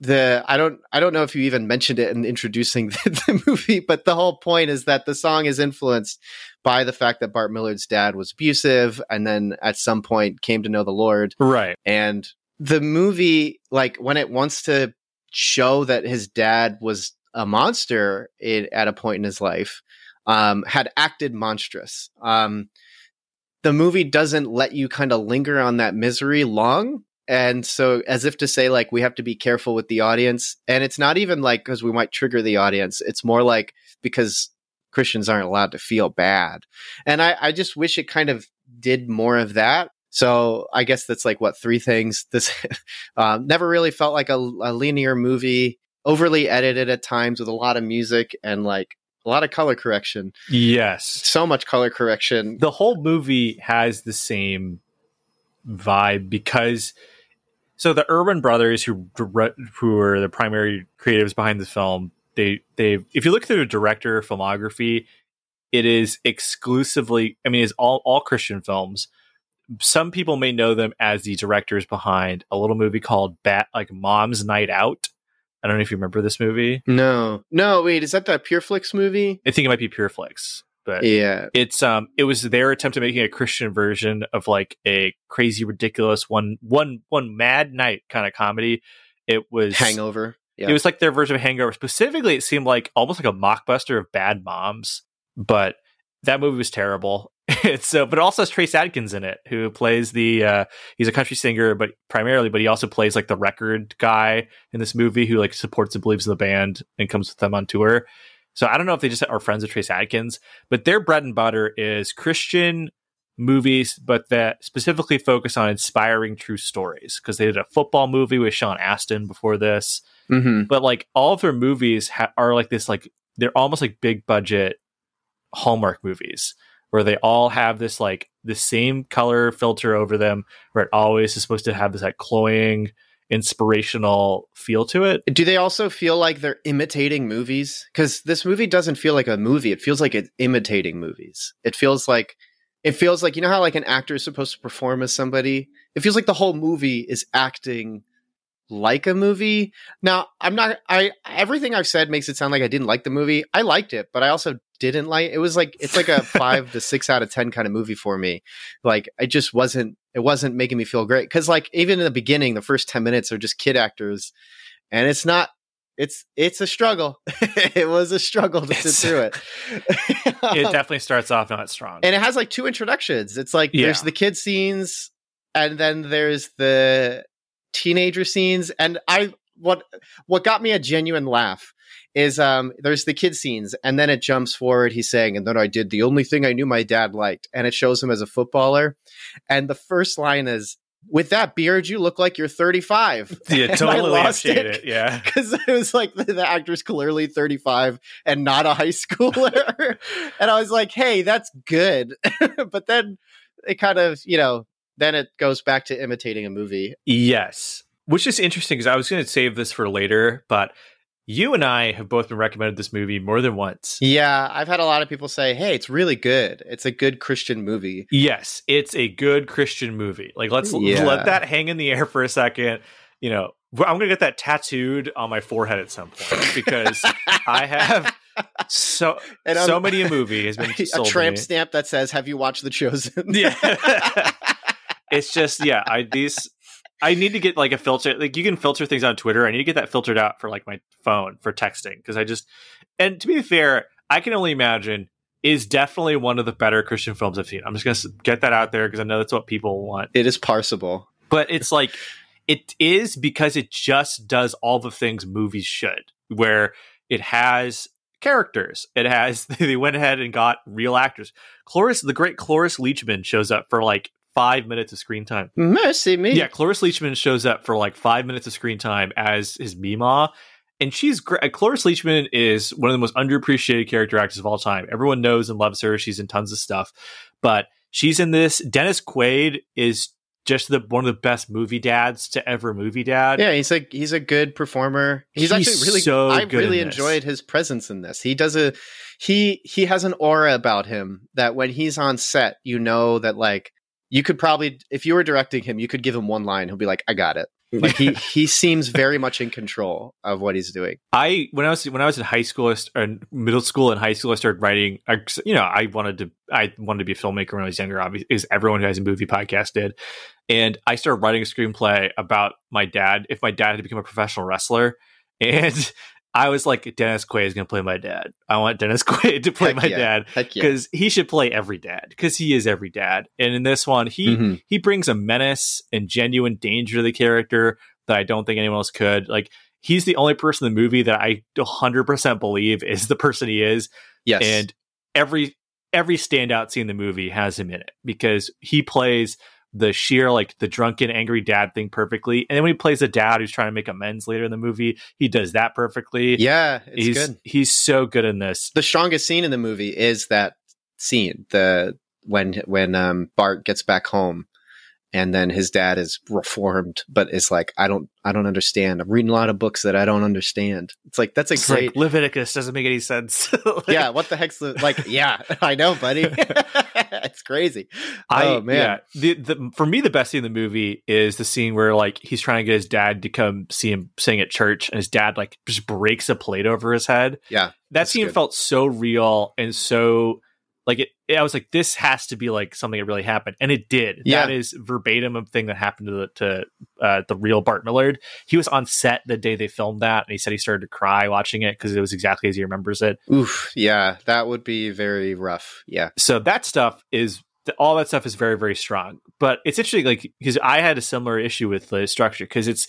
the I don't I don't know if you even mentioned it in introducing the, the movie, but the whole point is that the song is influenced by the fact that Bart Millard's dad was abusive and then at some point came to know the Lord. Right. And the movie, like when it wants to show that his dad was a monster it, at a point in his life, um, had acted monstrous. Um, the movie doesn't let you kind of linger on that misery long. And so, as if to say, like, we have to be careful with the audience. And it's not even like because we might trigger the audience. It's more like because Christians aren't allowed to feel bad. And I, I just wish it kind of did more of that. So I guess that's like what three things. This um, never really felt like a, a linear movie, overly edited at times with a lot of music and like a lot of color correction. Yes. So much color correction. The whole movie has the same vibe because So the Erwin Brothers, who who are the primary creatives behind the film, they they if you look through the director filmography, it is exclusively. I mean, it's all all Christian films. Some people may know them as the directors behind a little movie called Bat, like Mom's Night Out. I don't know if you remember this movie. No, no, wait, is that that PureFlix movie? I think it might be Pureflix, but Yeah, it's um it was their attempt at making a Christian version of like a crazy, ridiculous one one one mad night kind of comedy. It was Hangover. Yeah, It was like their version of Hangover. Specifically, it seemed like almost like a mockbuster of Bad Moms, but that movie was terrible. It's so, but it also has Trace Adkins in it, who plays the uh, he's a country singer, but primarily, but he also plays like the record guy in this movie who like supports and believes in the band and comes with them on tour. So I don't know if they just are friends with Trace Adkins, but their bread and butter is Christian movies, but that specifically focus on inspiring true stories. Because they did a football movie with Sean Astin before this, hmm but like all of their movies ha- are like this like they're almost like big budget hallmark movies where they all have this like the same color filter over them where it always is supposed to have this like cloying inspirational feel to it Do they also feel like they're imitating movies? Because this movie doesn't feel like a movie. It feels like it's imitating movies. It feels like it feels like you know how like an actor is supposed to perform as somebody. It feels like the whole movie is acting like a movie. Now, I'm not. I everything I've said makes it sound like I didn't like the movie. I liked it, but I also didn't like. It was like it's like a five to six out of ten kind of movie for me. Like I just wasn't. It wasn't making me feel great because like even in the beginning, the first ten minutes are just kid actors, and it's not. It's it's a struggle. it was a struggle to sit through it. it definitely starts off not strong and it has like two introductions. It's like there's the kid scenes, and then there's the teenager scenes. And I what what got me a genuine laugh is um there's the kid scenes, and then it jumps forward. He's saying, and then I did the only thing I knew my dad liked, and it shows him as a footballer. And the first line is, "With that beard, you look like you're 35." yeah And totally lost appreciate it. it yeah because it was like the, the actor's clearly 35 and not a high schooler and i was like hey that's good but then it kind of you know then it goes back to imitating a movie Yes, which is interesting because I was going to save this for later, but you and I have both been recommended this movie more than once. yeah i've had a lot of people say hey it's really good it's a good christian movie Yes, it's a good Christian movie. Like let's Yeah. let that hang in the air for a second. You know, I'm going to get that tattooed on my forehead at some point because I have so And so many a movie has been a tramp stamp that says have you watched the chosen Yeah. it's just yeah i these i need to get like a filter like you can filter things on twitter. I need to get that filtered out for like my phone for texting because i just and to be fair i can only imagine is definitely one of the better christian films i've seen. I'm just gonna get that out there because i know that's what people want. It is parsable. But it's like it is because it just does all the things movies should where it has characters. It has they went ahead and got real actors. Cloris the great cloris leachman shows up for like five minutes of screen time. Mercy me. Yeah cloris leachman shows up for like five minutes of screen time as his mima and she's great uh, cloris leachman is one of the most underappreciated character actors of all time. Everyone knows and loves her. She's in tons of stuff. But she's in this. Dennis quaid is just the one of the best movie dads to ever movie dad. Yeah, he's a he's a good performer. He's, He's actually really so I really enjoyed his presence in this. He does a he he has an aura about him that when he's on set, you know that like you could probably if you were directing him, you could give him one line, he'll be like, I got it. Like he he seems very much in control of what he's doing. I when I was when I was in high school I st- or middle school and high school, I started writing. I, you know, I wanted to I wanted to be a filmmaker when I was younger. Obviously, as everyone who has a movie podcast did, and I started writing a screenplay about my dad. If my dad had become a professional wrestler, and I was like, Dennis Quaid is going to play my dad. I want Dennis Quaid to play Heck my yeah. dad Heck yeah. because he should play every dad because he is every dad. And in this one, he Mhm. he brings a menace and genuine danger to the character that I don't think anyone else could. Like he's the only person in the movie that I 100% believe is the person he is Yes. and every every standout scene in the movie has him in it because he plays the sheer like the drunken angry dad thing perfectly. And then when he plays a dad who's trying to make amends later in the movie he does that perfectly. Yeah, it's he's good. he's so good in this. The strongest scene in the movie is that scene, the when when um Bart gets back home and then his dad is reformed, but is like, I don't, I don't understand. I'm reading a lot of books that I don't understand. It's like that's a It's great. like Leviticus doesn't make any sense. Like, yeah, what the heck's the like? Yeah, I know, buddy. it's crazy. I, oh man, yeah. The, the for me the best scene in the movie is the scene where like he's trying to get his dad to come see him sing at church, and his dad like just breaks a plate over his head. Yeah, that scene good. felt so real and so like it. I was like, this has to be like something that really happened, and it did. Yeah. That is verbatim a thing that happened to the to uh, the real Bart Millard. He was on set the day they filmed that, and he said he started to cry watching it because it was exactly as he remembers it. Oof, yeah, that would be very rough. Yeah, so that stuff is all that stuff is very very strong but it's interesting like because i had a similar issue with the structure because it's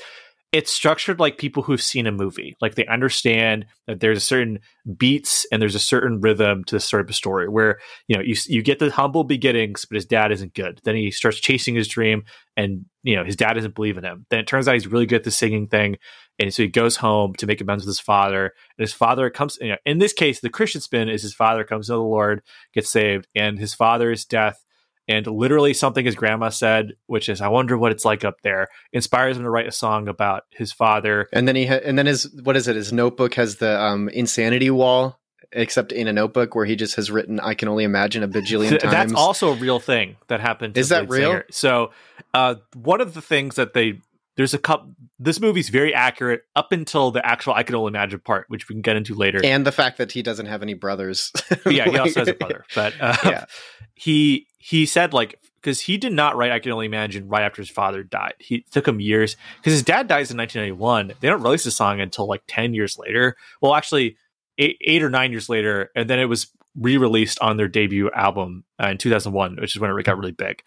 it's structured like people who've seen a movie. Like they understand that there's a certain beats and there's a certain rhythm to this sort of story where you know you you get the humble beginnings but his dad isn't good. Then he starts chasing his dream and you know his dad doesn't believe in him. Then it turns out he's really good at the singing thing. And so he goes home to make amends with his father. And his father comes you know, in this case the christian spin is his father comes to the lord gets saved and his father's death and literally something his grandma said which is i wonder what it's like up there inspires him to write a song about his father and then he ha- and then his what is it? His notebook has the um insanity wall, except in a notebook where he just has written, "I can only imagine" a bajillion Th- times. that's also a real thing that happened to Is that real? singer. so uh, one of the things that they there's a couple this movie's very accurate up until the actual i can only imagine part which we can get into later and the fact that he doesn't have any brothers. yeah, he also has a brother, but uh, Yeah. he he said like because he did not write. I can only imagine right after his father died. He it took him years because his dad dies in 1991. They don't release the song until like 10 years later. Well, actually, eight, eight or nine years later, and then it was re-released on their debut album uh, in 2001, which is when it got really big.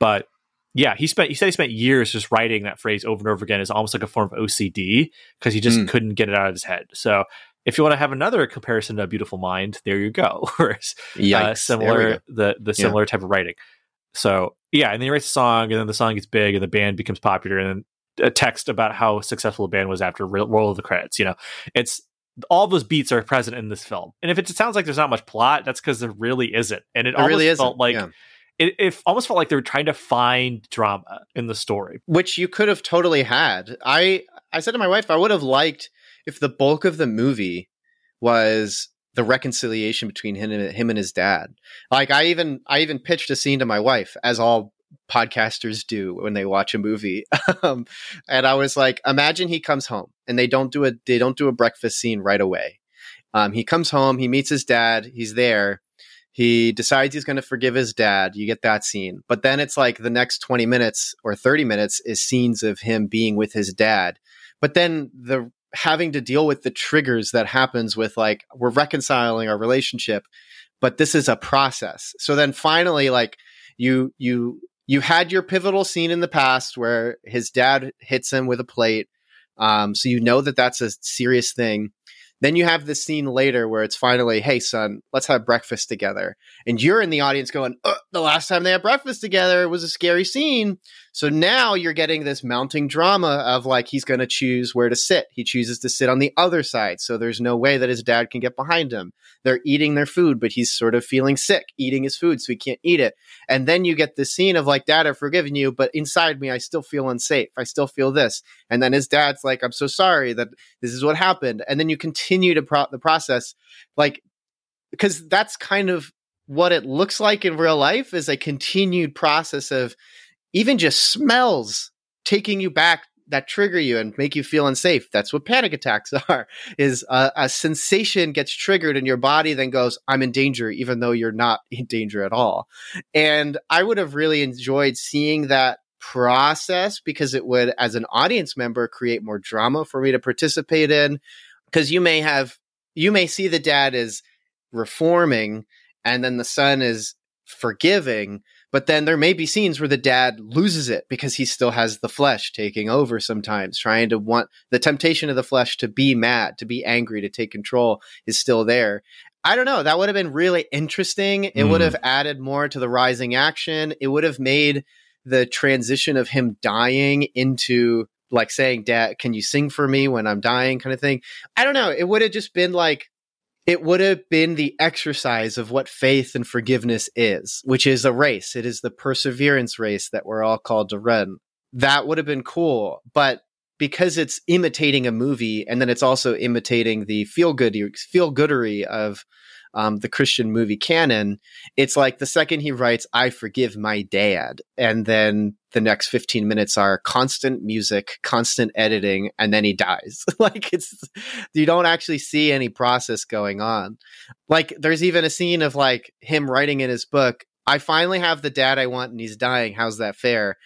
But yeah, he spent. He said he spent years just writing that phrase over and over again. It's almost like a form of OCD because he just Mm. couldn't get it out of his head. So if you want to have another comparison to a beautiful mind, there you go. Yikes. uh, similar the the similar type of writing. So yeah, and then he writes a song, and then the song gets big, and the band becomes popular, and then a text about how successful the band was after ro- roll of the credits. You know, it's all those beats are present in this film, and if it sounds like there's not much plot, that's because there really isn't, and it, It almost really felt like yeah. It, it almost felt like they were trying to find drama in the story. which you could have totally had. I I said to my wife, I would have liked if the bulk of the movie was the reconciliation between him and him and his dad. Like I even I even pitched a scene to my wife, as all podcasters do when they watch a movie. um, and I was like, imagine he comes home and they don't do a they don't do a breakfast scene right away. Um, he comes home, he meets his dad, he's there. He decides he's going to forgive his dad. You get that scene. But then it's like the next 20 minutes or 30 minutes is scenes of him being with his dad. But then the having to deal with the triggers that happens with like we're reconciling our relationship, but this is a process. So then finally like you you you had your pivotal scene in the past where his dad hits him with a plate. Um, so you know that that's a serious thing. Then you have this scene later where it's finally, hey, son, let's have breakfast together. And you're in the audience going, uh, the last time they had breakfast together was a scary scene. So now you're getting this mounting drama of like he's going to choose where to sit. He chooses to sit on the other side. So there's no way that his dad can get behind him. They're eating their food, but he's sort of feeling sick eating his food, so he can't eat it. And then you get this scene of like, Dad, I've forgiven you, but inside me, I still feel unsafe. I still feel this. And then his dad's like, I'm so sorry that this is what happened. And then you continue to pro- the process, like, because that's kind of what it looks like in real life is a continued process of even just smells taking you back that trigger you and make you feel unsafe. That's what panic attacks are. Is a, a sensation gets triggered and your body, then goes, "I'm in danger," even though you're not in danger at all. And I would have really enjoyed seeing that process because it would, as an audience member, create more drama for me to participate in. Because you may have, you may see the dad as reforming, and then the son is forgiving. But then there may be scenes where the dad loses it because he still has the flesh taking over sometimes, trying to want the temptation of the flesh to be mad, to be angry, to take control is still there. I don't know. That would have been really interesting. It would Mm. have added more to the rising action. It would have made the transition of him dying into like saying, Dad, can you sing for me when I'm dying kind of thing. I don't know. It would have just been like, it would have been the exercise of what faith and forgiveness is, which is a race. It is the perseverance race that we're all called to run. That would have been cool, but because it's imitating a movie and then it's also imitating the feel good feel goodery of um, the Christian movie canon, it's like the second he writes, I forgive my dad. And then the next 15 minutes are constant music, constant editing, and then he dies. like it's, you don't actually see any process going on. Like there's even a scene of like him writing in his book, I finally have the dad I want and he's dying. How's that fair?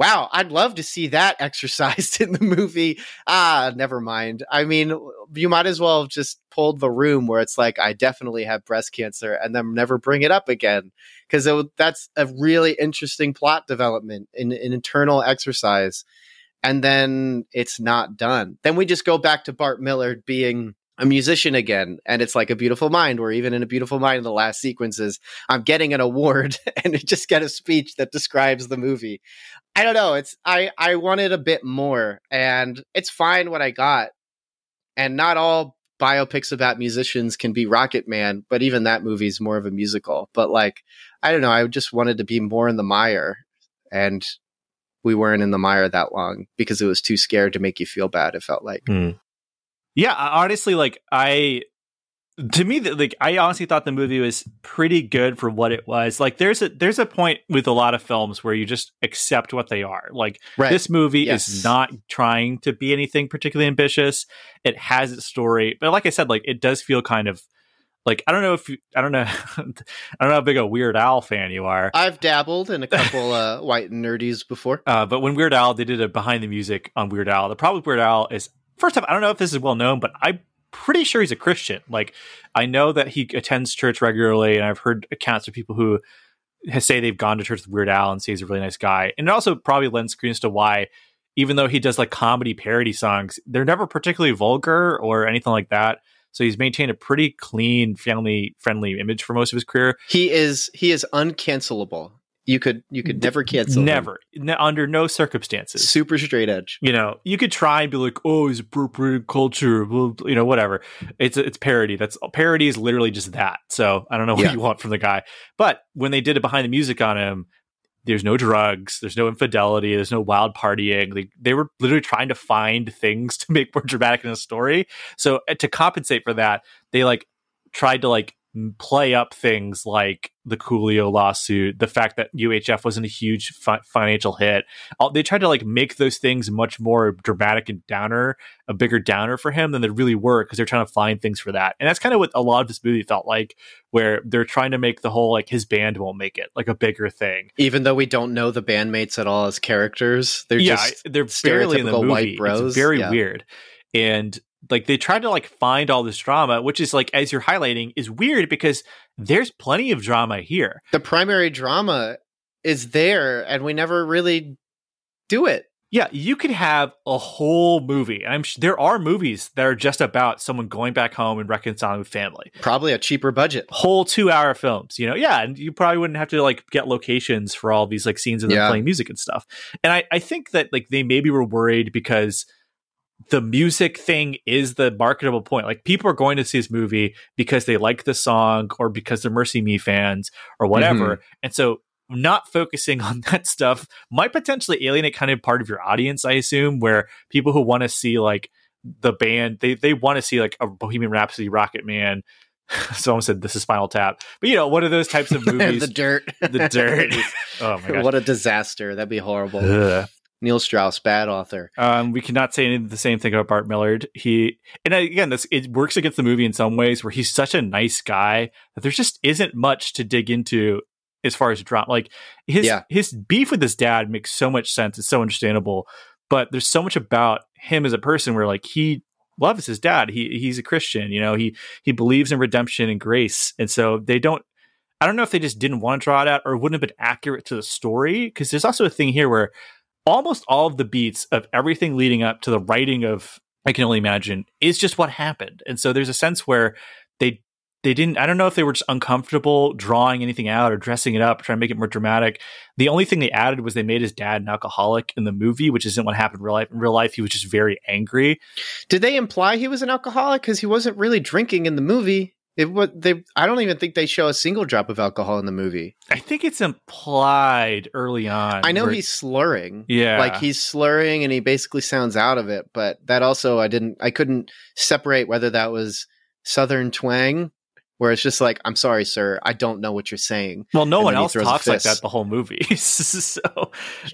Wow, I'd love to see that exercised in the movie. Ah, never mind. I mean, you might as well have just pulled the room where it's like, I definitely have breast cancer and then never bring it up again. Because that's a really interesting plot development, an, an internal exercise. And then it's not done. Then we just go back to Bart Millard being a musician again and it's like a beautiful mind where even in a beautiful mind the last sequences i'm getting an award and just get a speech that describes the movie i don't know it's i i wanted a bit more and it's fine what i got and not all biopics about musicians can be rocket man but even that movie is more of a musical but like i don't know i just wanted to be more in the mire and we weren't in the mire that long because it was too scared to make you feel bad it felt like mm. Yeah, honestly, like I to me like i honestly thought the movie was pretty good for what it was like there's a there's a point with a lot of films where you just accept what they are like right. this movie yes. is not trying to be anything particularly ambitious it has its story but like i said like it does feel kind of like I don't know if you, I don't know I don't know how big a Weird Al fan you are. I've dabbled in a couple uh, white nerdies before. Uh, but when Weird Al they did a behind the music on Weird Al, the problem with Weird Al is first off, I don't know if this is well known, but I'm pretty sure he's a Christian. Like, I know that he attends church regularly, and I've heard accounts of people who say they've gone to church with Weird Al and say he's a really nice guy. And it also probably lends credence to why, even though he does like comedy parody songs, they're never particularly vulgar or anything like that. So he's maintained a pretty clean, family friendly image for most of his career. He is he is uncancelable. You could you could never cancel. Never, under no circumstances. Super straight edge. You know, you could try and be like, "Oh, he's appropriated culture," you know, whatever. It's it's parody. That's parody is literally just that. So I don't know what yeah. you want from the guy. But when they did it behind the music on him, there's no drugs, there's no infidelity, there's no wild partying. They, they were literally trying to find things to make more dramatic in a story. So uh, to compensate for that, they like tried to like play up things like the Coolio lawsuit, the fact that UHF wasn't a huge fi- financial hit. All, they tried to like make those things much more dramatic and downer, a bigger downer for him than they really were because they're trying to find things for that. And that's kind of what a lot of this movie felt like, where they're trying to make the whole like his band won't make it like a bigger thing. Even though we don't know the bandmates at all as characters, they're yeah, just they're barely in the movie. White bros. It's very yeah. weird. And like they tried to like find all this drama which is like as you're highlighting is weird because there's plenty of drama here. The primary drama is there and we never really do it. Yeah you could have a whole movie i'm sh- there are movies that are just about someone going back home and reconciling with family. Probably a cheaper budget. Whole two hour films you know? Yeah and you probably wouldn't have to like get locations for all these like scenes of them yeah. playing music and stuff. And i i think that like they maybe were worried because the music thing is the marketable point. Like people are going to see this movie because they like the song or because they're MercyMe fans or whatever. Mm-hmm. And so not focusing on that stuff might potentially alienate kind of part of your audience, I assume, where people who want to see like the band, they they want to see like a Bohemian Rhapsody, Rocket Man. Someone said this is Spinal Tap, but you know, what are those types of movies? the dirt, the dirt. oh my god, what a disaster! That'd be horrible. Ugh. Neil Strauss, bad author. Um, we cannot say the same thing about Bart Millard. He and again, this it works against the movie in some ways, where he's such a nice guy that there just isn't much to dig into as far as drama. Like his yeah. his beef with his dad makes so much sense. It's so understandable, but there's so much about him as a person where like he loves his dad. He he's a Christian. You know, he he believes in redemption and grace, and so they don't. I don't know if they just didn't want to draw it out or wouldn't have been accurate to the story because there's also a thing here where almost all of the beats of everything leading up to the writing of I can only imagine is just what happened. And so there's a sense where they they didn't I don't know if they were just uncomfortable drawing anything out or dressing it up, trying to make it more dramatic. The only thing they added was they made his dad an alcoholic in the movie, which isn't what happened in real life. In real life, he was just very angry. Did they imply he was an alcoholic? Because he wasn't really drinking in the movie. It what they I don't even think they show a single drop of alcohol in the movie. I think it's implied early on. I know where- he's slurring. yeah, Like he's slurring and he basically sounds out of it, but that also I didn't I couldn't separate whether that was southern twang where it's just like I'm sorry sir, I don't know what you're saying. well, no and one else talks like that the whole movie. so,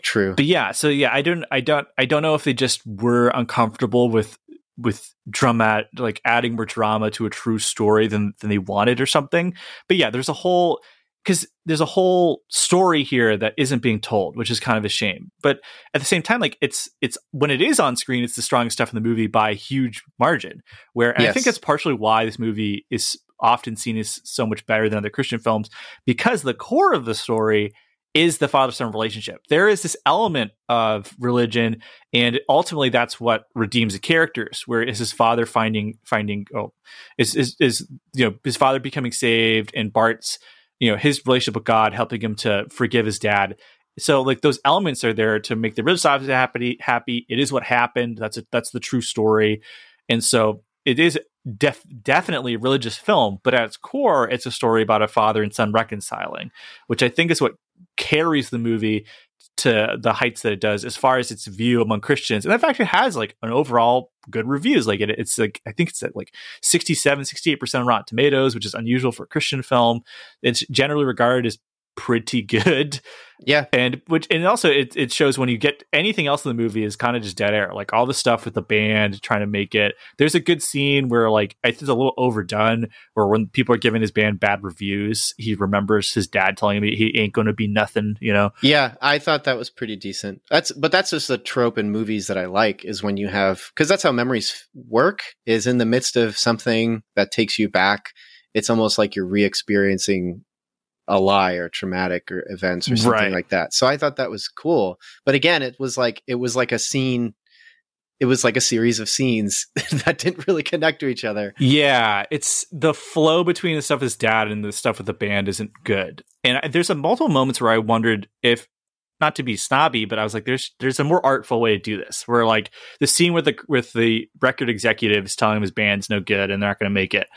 True. but yeah, so yeah, I don't, I don't, I don't know if they just were uncomfortable with with drama, like adding more drama to a true story than than they wanted or something. But yeah, there's a whole because there's a whole story here that isn't being told, which is kind of a shame. But at the same time, like it's it's when it is on screen, it's the strongest stuff in the movie by a huge margin. Where and I think that's partially why this movie is often seen as so much better than other Christian films because the core of the story is the father son relationship. There is this element of religion, and ultimately that's what redeems the characters. Where is his father finding finding oh is is is you know his father becoming saved and Bart's you know his relationship with God helping him to forgive his dad. So like those elements are there to make the officer happy. Happy. It is what happened. That's a, that's the true story, and so it is def- definitely a religious film. But at its core, it's a story about a father and son reconciling, which I think is what carries the movie to the heights that it does as far as its view among Christians. And in fact, it has like an overall good reviews. Like it, it's like, I think it's at like 67, 68% on Rotten Tomatoes, which is unusual for a Christian film. It's generally regarded as pretty good. Yeah. And which, and also it, it shows when you get anything else in the movie is kind of just dead air. Like all the stuff with the band trying to make it. There's a good scene where like, I think it's a little overdone where when people are giving his band bad reviews, he remembers his dad telling him he ain't going to be nothing, you know? Yeah, I thought that was pretty decent. That's but that's just a trope in movies that I like is when you have because that's how memories work is in the midst of something that takes you back. It's almost like you're re-experiencing a lie or traumatic or events or something Right. like that. So I thought that was cool. But again, it was like it was like a scene. It was like a series of scenes that didn't really connect to each other. Yeah, it's the flow between the stuff with his dad and the stuff with the band isn't good. And I, there's a multiple moments where I wondered if not to be snobby, but I was like, there's there's a more artful way to do this. Where like the scene with the with the record executives telling him his band's no good and they're not going to make it,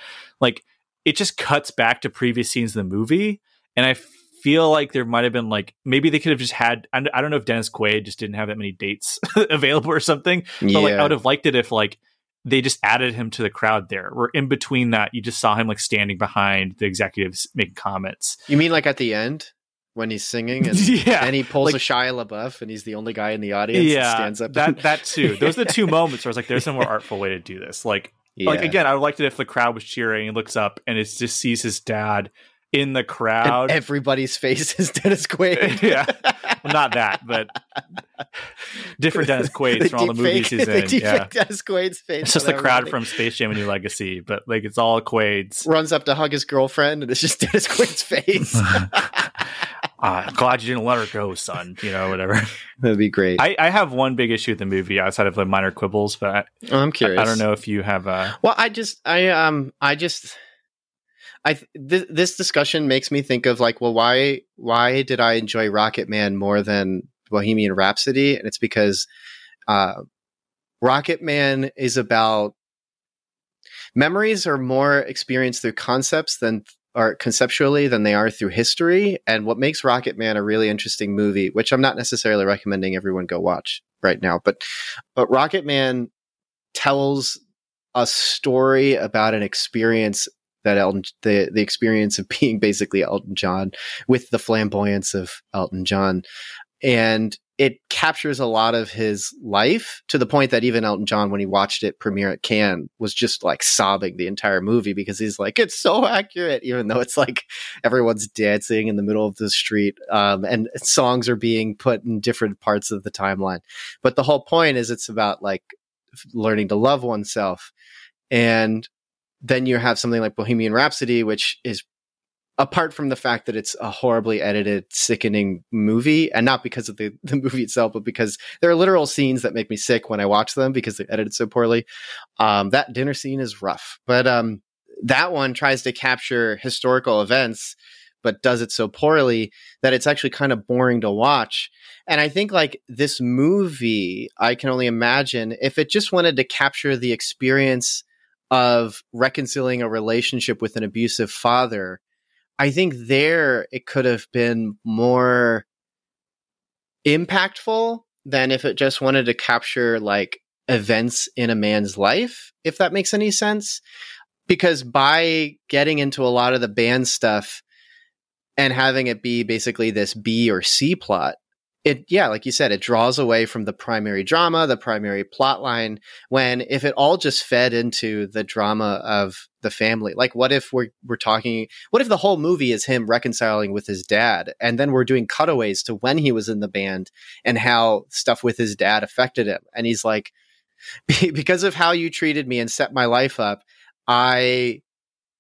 like it just cuts back to previous scenes in the movie, and I feel like there might have been like maybe they could have just had I I don't know if Dennis Quaid just didn't have that many dates available or something, but like I would have liked it if like they just added him to the crowd there. Where in between that, you just saw him like standing behind the executives making comments. you mean like at the end when he's singing and yeah, and he pulls like- a Shia LaBeouf and he's the only guy in the audience yeah, stands up. that that too. Those are the two moments where I was like, "There's a more artful way to do this." Like, like again, I would like it if the crowd was cheering and looks up and it just sees his dad in the And crowd. everybody's face is Dennis Quaid. Yeah. well, not that, but different Dennis Quaid from all the movies he's in. Yeah. Dennis Quaid's face. It's just the crowd from Space Jam: and New Legacy, but like it's all Quaid's. runs up to hug his girlfriend, and it's just Dennis Quaid's face. uh, glad you didn't let her go, son. You know, whatever. That'd be great. I, I have one big issue with the movie outside of like minor quibbles, but I, I'm curious. I don't know if you have. Uh, Well, I just, I, um, I just, I th- th- this discussion makes me think of like, well, why, why did I enjoy Rocket Man more than Bohemian Rhapsody? And it's because, uh, Rocket Man is about memories are more experienced through concepts than or conceptually than they are through history. And what makes Rocket Man a really interesting movie, which I'm not necessarily recommending everyone go watch right now, but but Rocket Man tells a story about an experience that Elton the the experience of being basically Elton John with the flamboyance of Elton John and it captures a lot of his life to the point that even Elton John when he watched it premiere at Cannes was just like sobbing the entire movie because he's like it's so accurate even though it's like everyone's dancing in the middle of the street um, and songs are being put in different parts of the timeline but the whole point is it's about like learning to love oneself. And then you have something like Bohemian Rhapsody, which is apart from the fact that it's a horribly edited, sickening movie, and not because of the, the movie itself, but because there are literal scenes that make me sick when I watch them because they're edited so poorly. Um, that dinner scene is rough, but um, that one tries to capture historical events, but does it so poorly that it's actually kind of boring to watch. And I think like this movie, I can only imagine if it just wanted to capture the experience of reconciling a relationship with an abusive father, I think there it could have been more impactful than if it just wanted to capture like events in a man's life, if that makes any sense. Because by getting into a lot of the band stuff and having it be basically this B or C plot, it yeah like you said it draws away from the primary drama the primary plot line when if it all just fed into the drama of the family. Like what if we're we're talking what if the whole movie is him reconciling with his dad and then we're doing cutaways to when he was in the band and how stuff with his dad affected him? And he's like because of how you treated me and set my life up i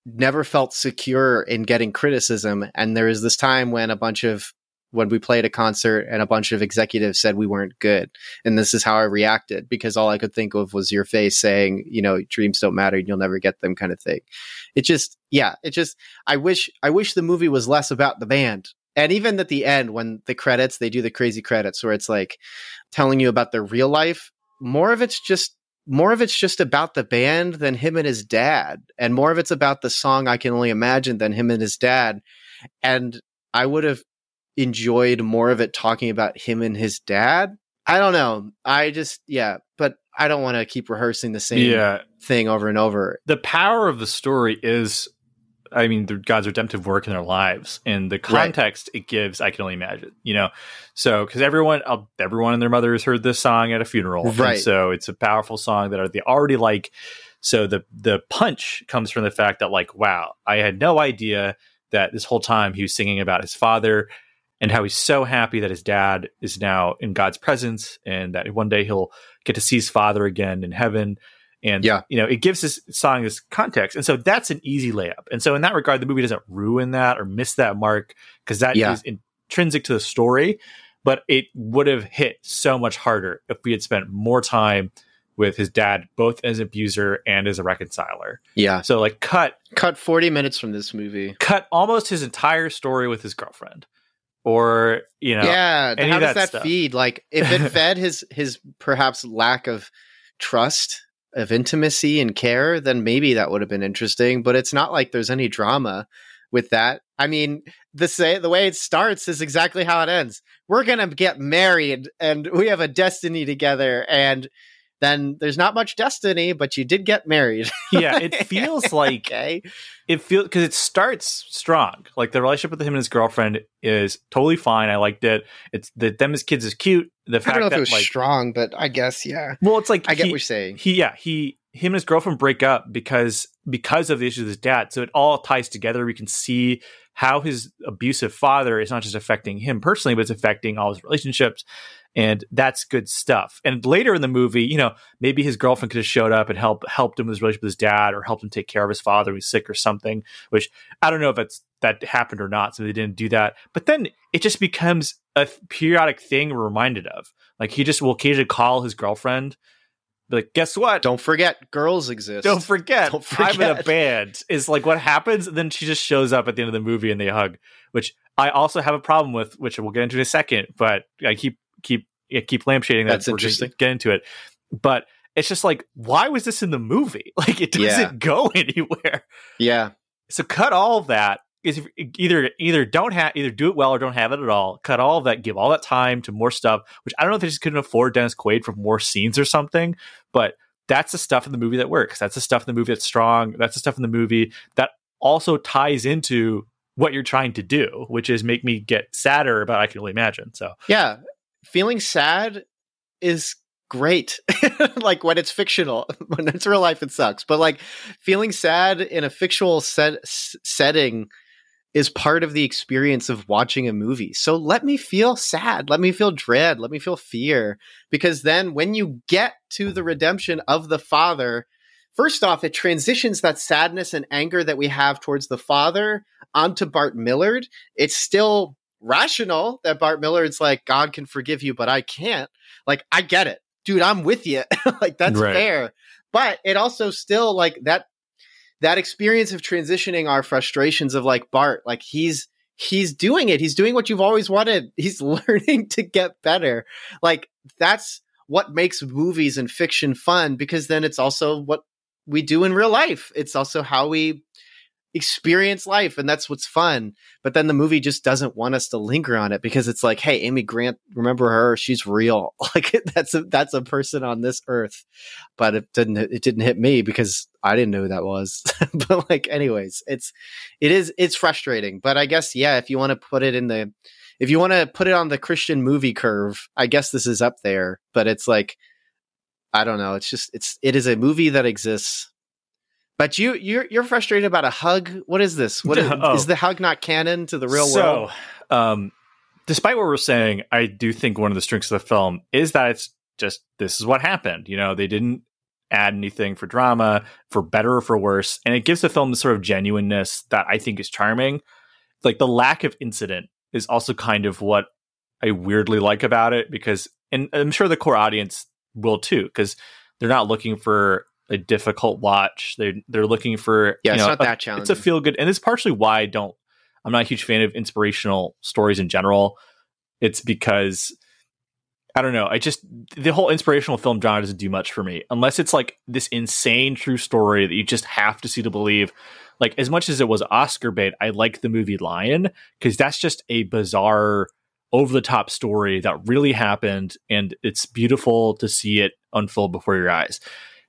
never felt secure in getting criticism and there is this time when a bunch of when we played a concert and a bunch of executives said we weren't good. And this is how I reacted because all I could think of was your face saying, you know, dreams don't matter and you'll never get them kind of thing. It just, yeah, it just, I wish, I wish the movie was less about the band. And even at the end, when the credits, they do the crazy credits where it's like telling you about their real life. More of it's just, more of it's just about the band than him and his dad. And more of it's about the song I Can Only Imagine than him and his dad. And I would have enjoyed more of it talking about him and his dad. I don't know. I just yeah, but I don't want to keep rehearsing the same Yeah. thing over and over. the power of the story is i mean the god's redemptive work in their lives and the context it gives i can only imagine you know so because everyone uh, everyone and their mother has heard this song at a funeral And Right. so it's a powerful song that are they already like so the the punch comes from the fact that like wow i had no idea that this whole time he was singing about his father and how he's so happy that his dad is now in god's presence and that one day he'll get to see his father again in heaven and Yeah. you know it gives this song this context and so that's an easy layup and so in that regard the movie doesn't ruin that or miss that mark because that is Yeah. intrinsic to the story but it would have hit so much harder if we had spent more time with his dad both as an abuser and as a reconciler Yeah. so like cut Cut 40 minutes from this movie. cut almost his entire story with his girlfriend or you know yeah, how does that that feed? Like if it fed his his perhaps lack of trust, of intimacy and care, then maybe that would have been interesting, but it's not like there's any drama with that. I mean, the say the way it starts is exactly how it ends. We're to get married and we have a destiny together and then there's not much destiny, but you did get married. yeah it feels like okay. it feels because it starts strong. Like the relationship with him and his girlfriend is totally fine. I liked it. It's the them as kids is cute. The I fact don't know if that it was like strong, but I guess yeah. well, it's like I get what you're saying. he yeah he him and his girlfriend break up because because of the issues with his dad. So it all ties together. We can see how his abusive father is not just affecting him personally, but it's affecting all his relationships. And that's good stuff. And later in the movie, you know, maybe his girlfriend could have showed up and helped helped him with his relationship with his dad, or helped him take care of his father who's sick or something. Which I don't know if that's that happened or not. So they didn't do that. But then it just becomes a periodic thing we're reminded of. Like he just will occasionally call his girlfriend, like, guess what? Don't forget, girls exist. Don't forget, Don't I'm in a band. Is like what happens, and then she just shows up at the end of the movie and they hug, which I also have a problem with, which we'll get into in a second. But I keep keep yeah, keep lampshading that. That's interesting. Get into it, but it's just like, why was this in the movie? Like it doesn't Yeah. go anywhere. Yeah. So cut all of that. Is either either don't have either do it well or don't have it at all. Cut all of that. Give all that time to more stuff. Which I don't know if they just couldn't afford Dennis Quaid for more scenes or something. But that's the stuff in the movie that works. That's the stuff in the movie that's strong. That's the stuff in the movie that also ties into what you're trying to do, which is make me get sadder about I can only imagine. So Yeah. Feeling sad is great. like when it's fictional. When it's real life, it sucks. But like feeling sad in a fictional set, setting is part of the experience of watching a movie. So let me feel sad. Let me feel dread. Let me feel fear. Because then when you get to the redemption of the father, first off, it transitions that sadness and anger that we have towards the father onto Bart Millard. It's still rational that Bart Millard is like, God can forgive you, but I can't. Like, I get it. Dude, I'm with you. like, that's Right. fair. But it also still like that that experience of transitioning our frustrations of like Bart, like he's he's doing it. He's doing what you've always wanted. He's learning to get better. Like that's what makes movies and fiction fun because then it's also what we do in real life. It's also how we experience life and that's what's fun. But then the movie just doesn't want us to linger on it because it's like hey amy grant remember her? She's real. Like that's a that's a person on this earth. But it didn't it didn't hit me because i didn't know who that was. But like anyways it's it is it's frustrating. But i guess yeah if you want to put it in the if you want to put it on the christian movie curve i guess this is up there. But it's like i don't know. It's just it's it is a movie that exists but you you're you're frustrated about a hug. What is this? What is, Oh. is the hug not canon to the real so, world? um, despite what we're saying, I do think one of the strengths of the film is that it's just this is what happened. You know, they didn't add anything for drama, for better or for worse, and it gives the film the sort of genuineness that I think is charming. Like the lack of incident is also kind of what I weirdly like about it because, and I'm sure the core audience will too, because they're not looking for a difficult watch. They they're looking for Yeah, you it's know, not a- that it's a feel good, and it's partially why I don't. I'm not a huge fan of inspirational stories in general. It's because I don't know. I just the whole inspirational film genre doesn't do much for me unless it's like this insane true story that you just have to see to believe. Like as much as it was Oscar bait, I like the movie Lion because that's just a bizarre, over the top story that really happened, and it's beautiful to see it unfold before your eyes.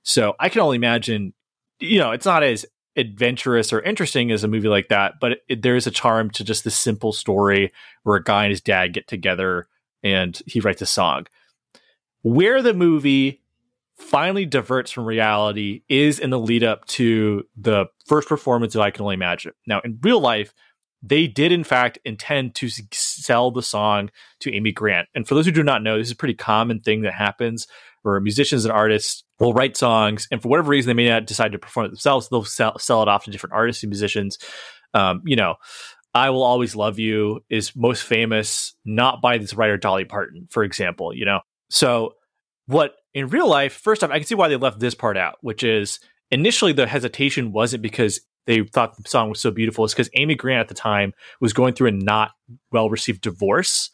So I can only imagine, you know, it's not as adventurous or interesting as a movie like that, but it, there is a charm to just the simple story where a guy and his dad get together and he writes a song. Where the movie finally diverts from reality is in the lead up to the first performance of I Can Only Imagine. Now, in real life, they did in fact intend to sell the song to Amy Grant. And for those who do not know, this is a pretty common thing that happens where musicians and artists will write songs, and for whatever reason, they may not decide to perform it themselves. They'll sell, sell it off to different artists and musicians. Um, you know, I Will Always Love You is most famous not by this writer Dolly Parton, for example, you know. So what in real life, first off, I can see why they left this part out, which is initially the hesitation wasn't because they thought the song was so beautiful, it's because Amy Grant at the time was going through a not well received divorce.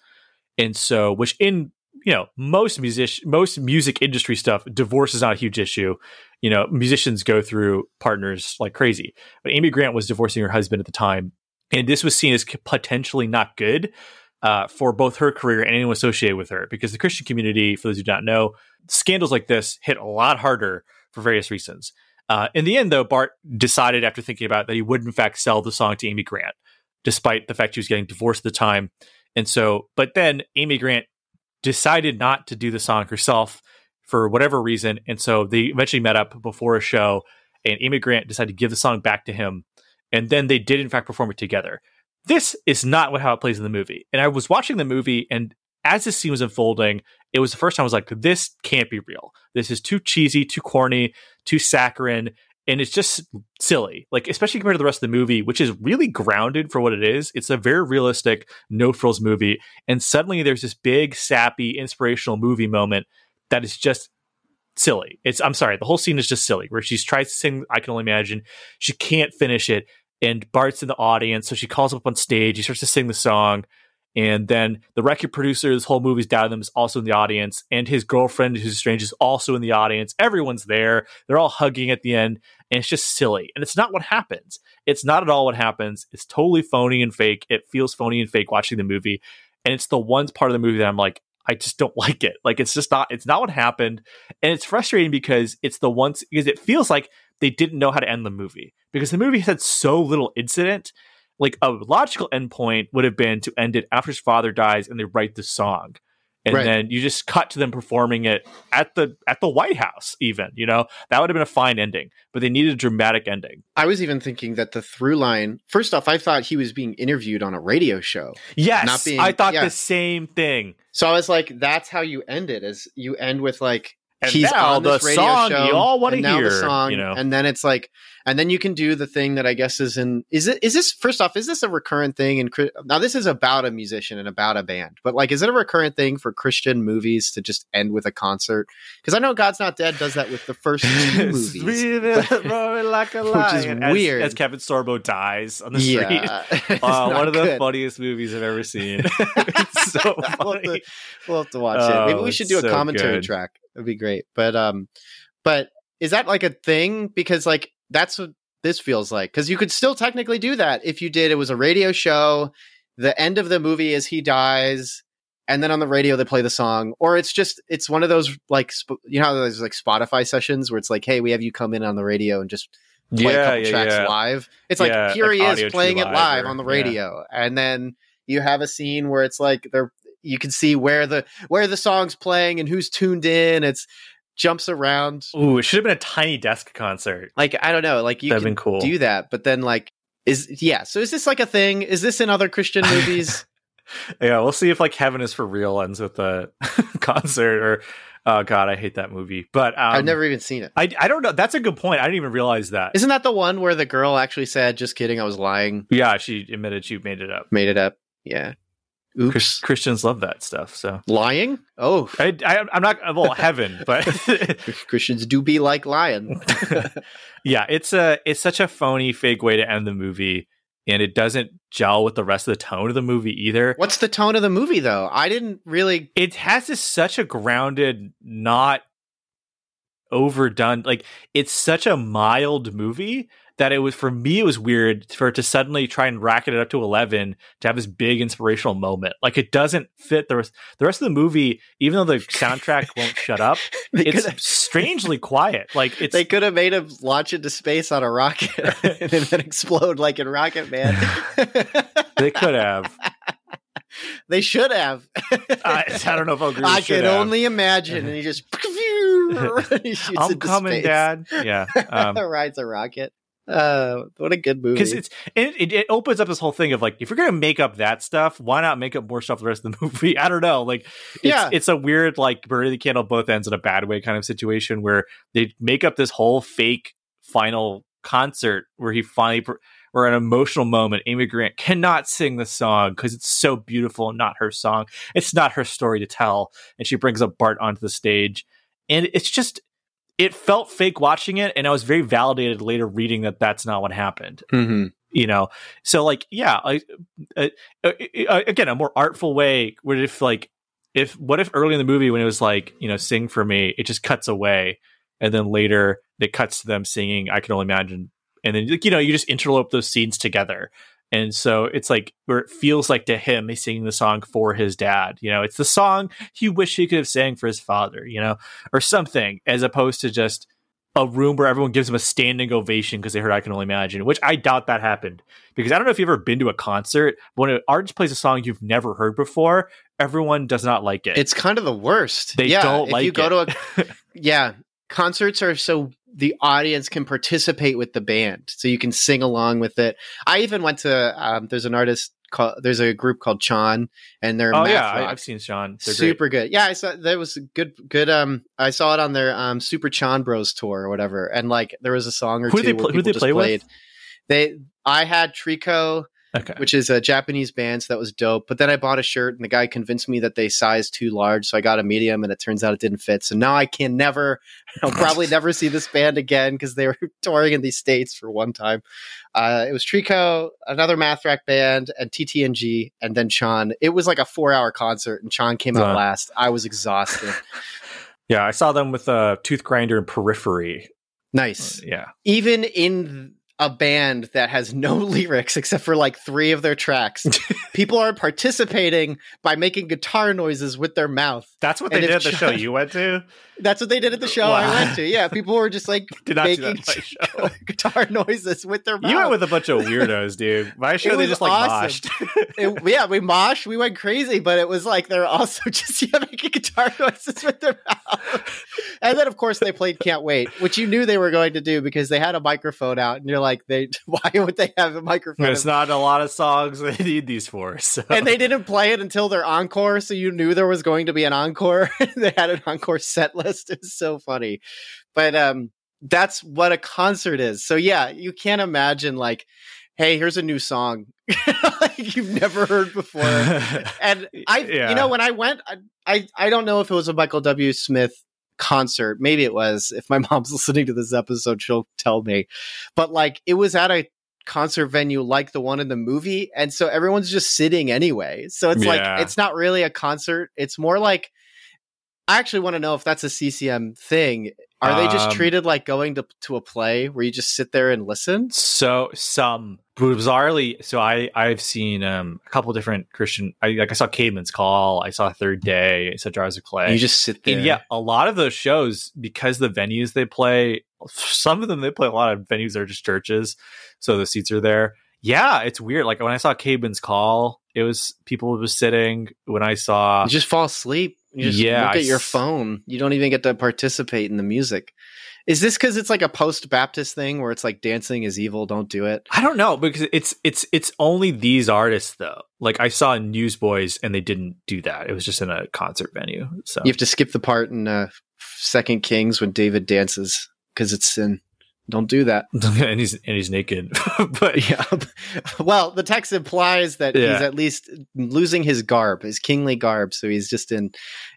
And so which in you know, most music most music industry stuff, divorce is not a huge issue. You know, musicians go through partners like crazy. But Amy Grant was divorcing her husband at the time and this was seen as potentially not good uh, for both her career and anyone associated with her because the christian community for those who do not know scandals like this hit a lot harder for various reasons uh, in the end though bart decided after thinking about it that he would in fact sell the song to amy grant despite the fact she was getting divorced at the time and so but then amy grant decided not to do the song herself for whatever reason and so they eventually met up before a show and amy grant decided to give the song back to him and then they did in fact perform it together. This is not what how it plays in the movie. And I was watching the movie, and as this scene was unfolding, it was the first time I was like, "This can't be real. This is too cheesy, too corny, too saccharine." And it's just silly, like especially compared to the rest of the movie, which is really grounded for what it is. It's a very realistic, no frills movie, and suddenly there's this big, sappy, inspirational movie moment that is just silly. It's I'm sorry, the whole scene is just silly where she tries to sing I can only imagine. She can't finish it and Bart's in the audience, so she calls up on stage, he starts to sing the song, and then the record producer, this whole movie's down them is also in the audience, and his girlfriend, who's strange, is also in the audience. Everyone's there. They're all hugging at the end, and it's just silly. And it's not what happens. It's not at all what happens. It's totally phony and fake. It feels phony and fake watching the movie. And it's the one part of the movie that I'm like, I just don't like it. Like it's just not it's not what happened. And it's frustrating because it's the once because it feels like they didn't know how to end the movie. Because the movie had so little incident. Like a logical endpoint would have been to end it after his father dies and they write the song. And Right. then you just cut to them performing it at the at the White House, even, you know? That would have been a fine ending. But they needed a dramatic ending. I was even thinking that the through line. First off, I thought he was being interviewed on a radio show, Yes. Not being- I thought yeah. the same thing. so I was like, "That's how you end it? Is you end with like And he's now on the song show, you all wanna and now the hear, song, you know? and then it's like, and then you can do the thing that I guess is in is it is this first off is this a recurrent thing And now this is about a musician and about a band, but like is it a recurrent thing for Christian movies to just end with a concert? Because I know God's Not Dead does that with the first two movies. like a Which is lion. As- weird. As, Kevin Sorbo dies on the street. yeah, Uh, one of the funniest movies I've ever seen. it's so We'll have funny. to- We'll have to watch it. Maybe Oh, we should do a so commentary good. track. That'd be great. But um, but is that like a thing? Because like that's what this feels like. Because you could still technically do that if you did. It was a radio show. The end of the movie is he dies, and then on the radio they play the song. Or it's just it's one of those like sp- you know how there's like Spotify sessions where it's like, hey, we have you come in on the radio and just play a couple tracks live. It's Yeah, like here like he is playing it live or- on the yeah. radio, and then you have a scene where it's like they're you can see where the where the song's playing and who's tuned in. It's jumps around. Ooh, it should have been a tiny desk concert. Like I don't know, like you That'd can cool. do that, but then like is yeah. So is this like a thing? Is this in other Christian movies? Yeah, we'll see if like Heaven is for real ends with a concert or oh god, I hate that movie. But um, I've never even seen it. I I don't know. That's a good point. I didn't even realize that. Isn't that the one where the girl actually said, "Just kidding, I was lying, yeah, she admitted she made it up. made it up"? Yeah. Oops. Chris, Christians love that stuff. So lying? Oh, I, I I'm not well Heaven, but Christians do be like lying. yeah, it's a it's such a phony fake way to end the movie, and it doesn't gel with the rest of the tone of the movie either. What's the tone of the movie though? I didn't really. it has this such a grounded, not overdone. Like it's such a mild movie that it was for me. It was weird for it to suddenly try and racket it up to eleven to have this big inspirational moment. Like it doesn't fit the rest. The rest of the movie, even though the soundtrack won't shut up, it's strangely quiet. Like it's they could have made him launch into space on a rocket and then explode like in Rocket Man. they could have. they should have. I, I don't know if I'll agree. I can have. only imagine. And he just. he I'm coming, space. Dad. Yeah. Um, rides a rocket. Uh, what a good movie. because it's it, it, opens up this whole thing of like if you're gonna make up that stuff why not make up more stuff the rest of the movie? I don't know. Like it's, Yeah. it's a weird like burning the candle both ends in a bad way kind of situation where they make up this whole fake final concert where he finally pr- or an emotional moment amy grant cannot sing the song because it's so beautiful and not her song. It's not her story to tell. And she brings up bart onto the stage. And it's just it felt fake watching it and i was very validated later reading that that's not what happened Mhm. you know so like yeah I, uh, uh, uh, again a more artful way what if like if what if early in the movie when it was like you know sing for me it just cuts away and then later it cuts to them singing i can only imagine and then like you know you just interlope those scenes together and so it's like where it feels like to him he's singing the song for his dad you know it's the song he wished he could have sang for his father you know or something as opposed to just a room where everyone gives him a standing ovation because they heard I Can Only Imagine, which I doubt that happened. Because I don't know if you've ever been to a concert, but when an artist plays a song you've never heard before, everyone does not like it. It's kind of the worst. They yeah, don't if like you go it. to a yeah, concerts are so the audience can participate with the band, so you can sing along with it. I even went to um, there's an artist called there's a group called CHON, and they're oh yeah, rock. I've seen CHON. They're great. super good. Yeah, I saw that was a good good. Um, I saw it on their um Super CHON Bros tour or whatever, and like there was a song or Who two they pl- who they play played. with? They I had Tricot Okay. which is a Japanese band, so that was dope. But then I bought a shirt, and the guy convinced me that they sized too large, so I got a medium, and it turns out it didn't fit. So now I can never, I'll probably never see this band again because they were touring in these states for one time. Uh, it was Tricot, another math rock band, and TTNG, and then CHON. It was like a four-hour concert, and CHON came out Wow. last. I was exhausted. Yeah, I saw them with a Toothgrinder and Periphery. nice. Yeah. Even in a band that has no lyrics except for like three of their tracks. People are participating by making guitar noises with their mouth. That's what they did at the show you went to. That's what they did at the show I went to. Yeah, people were just like Did not making at my show. guitar noises with their mouth. You went with a bunch of weirdos, dude. My show, they just like awesome. moshed. It- yeah, we moshed. we went crazy, but it was like they're also just yeah, making guitar noises with their mouth. And then of course they played Can't Wait, which you knew they were going to do because they had a microphone out, and you're like, they why would they have a microphone? There's not a lot of songs they need these for. So. and they didn't play it until their encore, so you knew there was going to be an encore. they had an encore set list. It's so funny. But um that's what a concert is. So yeah, you can't imagine like, hey, here's a new song like you've never heard before. And I Yeah. you know, when I went, I, I I don't know if it was a Michael W. Smith concert. Maybe it was. If my mom's listening to this episode, she'll tell me. But like it was at a concert venue like the one in the movie and so everyone's just sitting anyway so it's Yeah. like it's not really a concert it's more like i actually want to know if that's a ccm thing Are they just Um, treated like going to to a play where you just sit there and listen? So some bizarrely, so I I've seen um a couple different Christian. I like I saw Caedmon's Call. I saw Third Day. I saw Jars of Clay. You just sit there. And yeah, a lot of those shows because the venues they play, some of them they play a lot of venues that are just churches, so the seats are there. Yeah, it's weird. Like when I saw Caedmon's Call, it was people was sitting. When I saw You just fall asleep. You just Yeah, look I at your phone. You don't even get to participate in the music. Is this because it's like a post Baptist thing where it's like dancing is evil, don't do it? I don't know because it's it's it's only these artists though. Like I saw Newsboys and they didn't do that. It was just in a concert venue. So You have to skip the part in uh, Second Kings when David dances because it's sin. Don't do that. and he's and he's naked. but Yeah. well, the text implies that Yeah. he's at least losing his garb, his kingly garb. So he's just in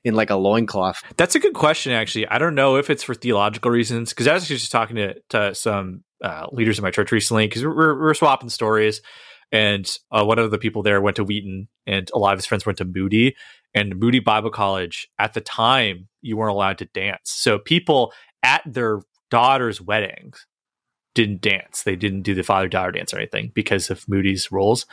in like a loincloth. That's a good question, actually. I don't know if it's for theological reasons because I was just talking to, to some uh, leaders in my church recently because we're, we're, we're swapping stories. And uh, one of the people there went to Wheaton, and a lot of his friends went to Moody. And Moody Bible College, at the time, you weren't allowed to dance. So people at their daughters' weddings didn't dance. They didn't do the father daughter dance or anything because of Moody's rules,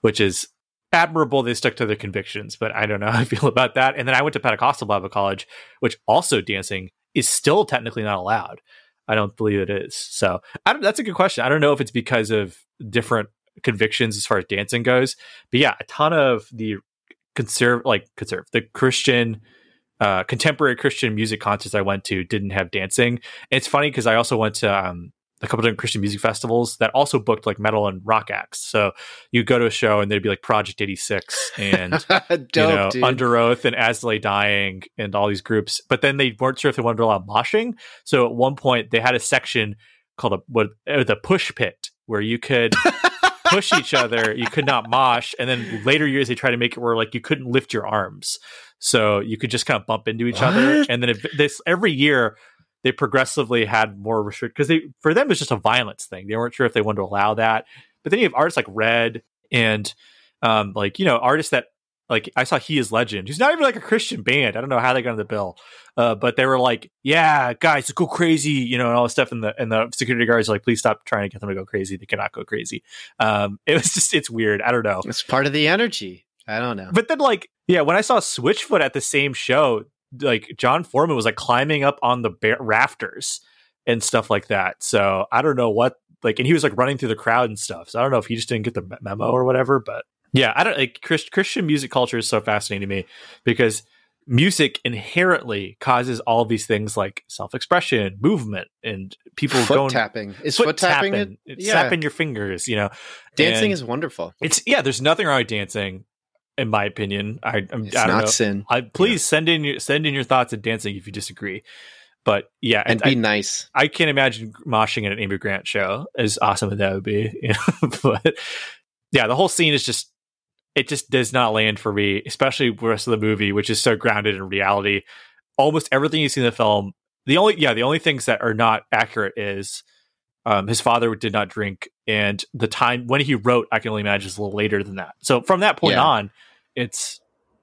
which is admirable. They stuck to their convictions, but I don't know how I feel about that. And then I went to Pentecostal Bible College, which also dancing is still technically not allowed. I don't believe it is. So that's a good question. I don't know if it's because of different convictions as far as dancing goes, but yeah, a ton of the conserve, like conserve, the Christian, uh, contemporary Christian music concerts I went to didn't have dancing. And it's funny because I also went to um, a couple different Christian music festivals that also booked like metal and rock acts. So you go to a show and there'd be like Project 86 and Dope, you know, dude. Underoath and As Lay Dying and all these groups. But then they weren't sure if they wanted to allow moshing. So at one point they had a section called a what uh, the push pit where you could push each other. You could not mosh. And then later years they tried to make it where like you couldn't lift your arms. So you could just kind of bump into each other. And then if, this every year they progressively had more restrict because they for them it was just a violence thing. They weren't sure if they wanted to allow that. But then you have artists like Red and um like you know artists that like I saw He Is Legend, who's not even like a Christian band. I don't know how they got on the bill, uh, but they were like, "Yeah, guys, go crazy," you know, and all this stuff. And the and the security guards are like, "Please stop trying to get them to go crazy. They cannot go crazy." Um, it was just it's weird. I don't know. It's part of the energy. I don't know. But then, like, yeah, when I saw Switchfoot at the same show, like Jon Foreman was like climbing up on the ba- rafters and stuff like that. So I don't know what, like, and he was like running through the crowd and stuff. So I don't know if he just didn't get the memo or whatever. But yeah, I don't like Christ- Christian music culture is so fascinating to me because music inherently causes all these things like self-expression, movement, and people foot going tapping. Is foot, tapping, it? It's Yeah. snapping your fingers, you know. Dancing And is wonderful. it's yeah. There's nothing wrong with dancing, in my opinion. I I'm, It's I don't not know. sin. I please send in your send in your thoughts at dancing if you disagree. But yeah, And I, be nice. I can't imagine moshing at an Amy Grant show as awesome as that would be. You know? but yeah, the whole scene is just it just does not land for me, especially the rest of the movie, which is so grounded in reality. Almost everything you see in the film, the only yeah, the only things that are not accurate is um, his father did not drink, and the time when he wrote, I can only imagine is a little later than that. So from that point Yeah. on, it's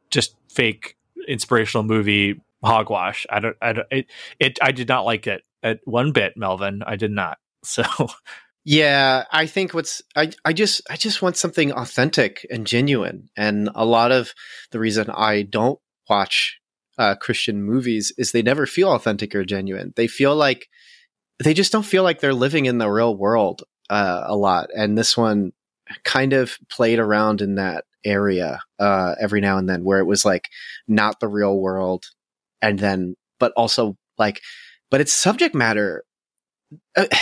just fake inspirational movie hogwash. I don't, I don't, it, it, I did not like it at one bit, Melvin. I did not. So Yeah, I think what's I I just I just want something authentic and genuine. And a lot of the reason I don't watch uh, Christian movies is they never feel authentic or genuine. They feel like they just don't feel like they're living in the real world uh, a lot. And this one kind of played around in that area uh, every now and then, where it was like not the real world, and then but also like, but it's subject matter. Uh,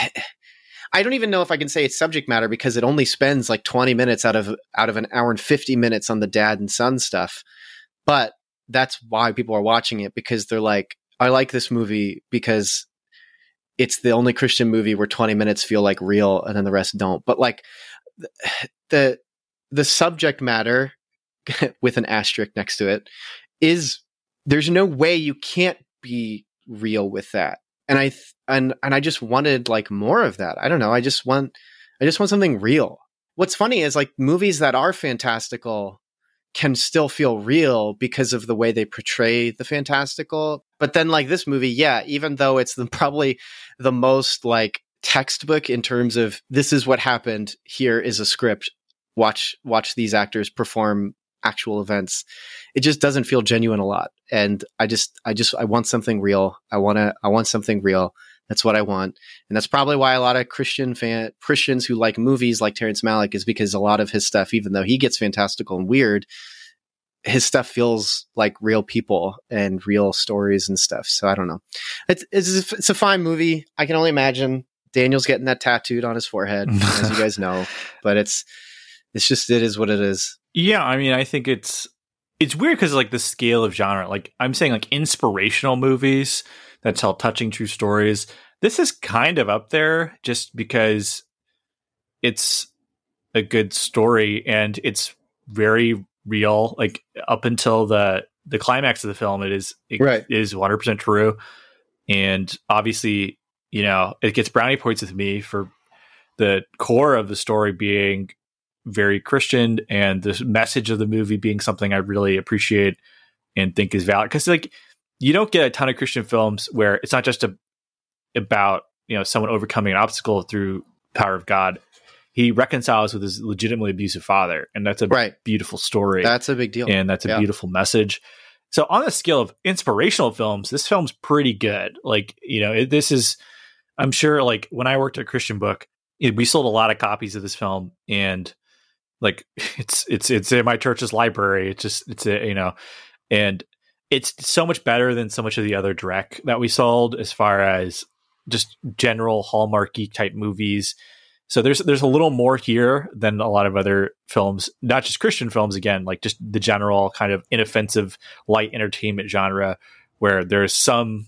I don't even know if I can say it's subject matter because it only spends like 20 minutes out of out of an hour and 50 minutes on the dad and son stuff. But that's why people are watching it because they're like I like this movie because it's the only Christian movie where 20 minutes feel like real and then the rest don't. But like the the subject matter with an asterisk next to it is there's no way you can't be real with that. And I th- and and I just wanted like more of that. I don't know. I just want I just want something real. What's funny is like movies that are fantastical can still feel real because of the way they portray the fantastical. But then like this movie, yeah, even though it's the, probably the most like textbook in terms of this is what happened, here is a script. Watch watch these actors perform actual events. It just doesn't feel genuine a lot. And I just I just I want something real. I want to I want something real. That's what I want. And that's probably why a lot of Christian fan Christians who like movies like Terrence Malick is because a lot of his stuff, even though he gets fantastical and weird, his stuff feels like real people and real stories and stuff. So I don't know. It's it's, it's a fine movie. I can only imagine Daniel's getting that tattooed on his forehead, as you guys know. But it's it's just it is what it is. Yeah, I mean, I think it's it's weird because like the scale of genre. Like I'm saying, like inspirational movies that tell touching true stories. This is kind of up there just because it's a good story and it's very real. Like up until the the climax of the film, it is it Right. is 100 percent true. And obviously, you know, it gets brownie points with me for the core of the story being very Christian and the message of the movie being something I really appreciate and think is valid. Because like you don't get a ton of Christian films where it's not just a, about you know someone overcoming an obstacle through power of God. He reconciles with his legitimately abusive father, and that's a Right. beautiful story That's a big deal. and that's a Yeah. beautiful message. So on the scale of inspirational films, this film's pretty good. Like you know, it, this is, I'm sure. Like when I worked at Christian Book, it, we sold a lot of copies of this film, and like it's it's it's in my church's library. It's just it's a you know, and it's so much better than so much of the other direct that we sold as far as just general hallmarky type movies. So there's there's a little more here than a lot of other films, not just Christian films. Again, like just the general kind of inoffensive light entertainment genre, where there's some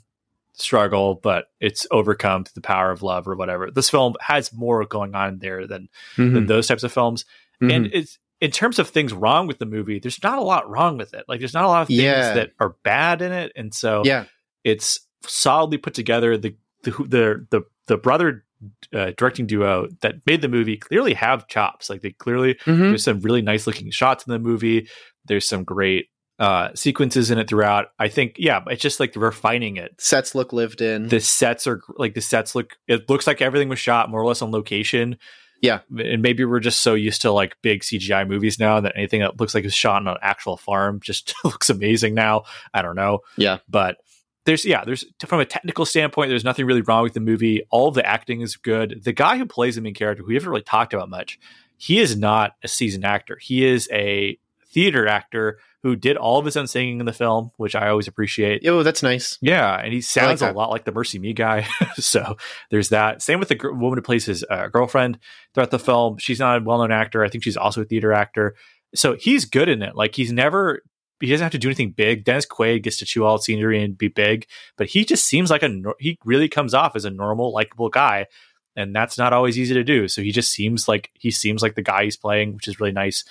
struggle, but it's overcome through the power of love or whatever. This film has more going on there than than Mhm. those types of films. Mhm. And it's in terms of things wrong with the movie, there's not a lot wrong with it. Like there's not a lot of things Yeah. that are bad in it, and so yeah, it's solidly put together. The the the the, the brother uh, directing duo that made the movie clearly have chops. Like they clearly Mhm. there's some really nice looking shots in the movie. There's some great uh, sequences in it throughout. I think yeah, it's just like refining it. sets look lived in. The sets are like the sets look. It looks like everything was shot more or less on location. Yeah. and maybe we're just so used to like big CGI movies now that anything that looks like it's shot on an actual farm just looks amazing now. I don't know. Yeah. but there's yeah, there's from a technical standpoint, there's nothing really wrong with the movie. All the acting is good. The guy who plays the main character, who we haven't really talked about much, he is not a seasoned actor. He is a theater actor who did all of his own singing in the film, which I always appreciate. oh, that's nice. Yeah, and he sounds a lot like the MercyMe guy. so there's that. Same with the gr- woman who plays his uh, girlfriend throughout the film. She's not a well-known actor. I think she's also a theater actor. So he's good in it. Like he's never. He doesn't have to do anything big. Dennis Quaid gets to chew all scenery and be big, but he just seems like a. He really comes off as a normal, likable guy, and that's not always easy to do. So he just seems like he seems like the guy he's playing, which is really nice.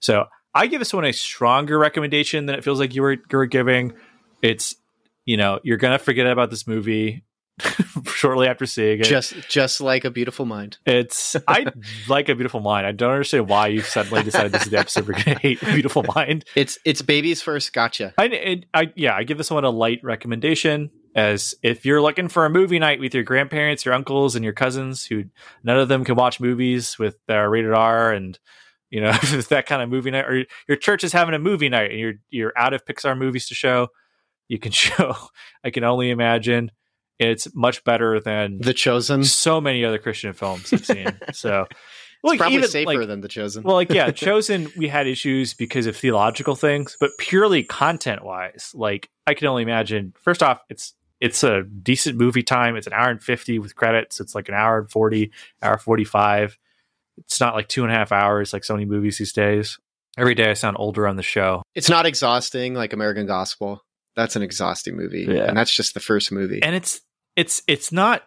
So I give this one a stronger recommendation than it feels like you were you were giving. It's you know you're gonna forget about this movie shortly after seeing it. Just just like a beautiful mind. it's I like a beautiful mind. I don't understand why you suddenly decided this is the episode we're gonna hate beautiful mind. It's it's babies first. Gotcha. I, it, I yeah, I give this one a light recommendation. As if you're looking for a movie night with your grandparents, your uncles, and your cousins, who none of them can watch movies with uh, rated R, and you know it's that kind of movie night, or your church is having a movie night and you're you're out of Pixar movies to show, you can show. I can only imagine it's much better than The Chosen. So many other Christian films I've seen. So, like, probably even, safer like, than The Chosen. well, like yeah, chosen we had issues because of theological things, but purely content wise, like I can only imagine. First off, it's it's a decent movie time. It's an hour and fifty with credits. It's like an hour and forty, hour forty five. It's not like two and a half hours like so many movies these days. Every day I sound older on the show. it's not exhausting like American Gospel. That's an exhausting movie, Yeah. and that's just the first movie. and it's it's it's not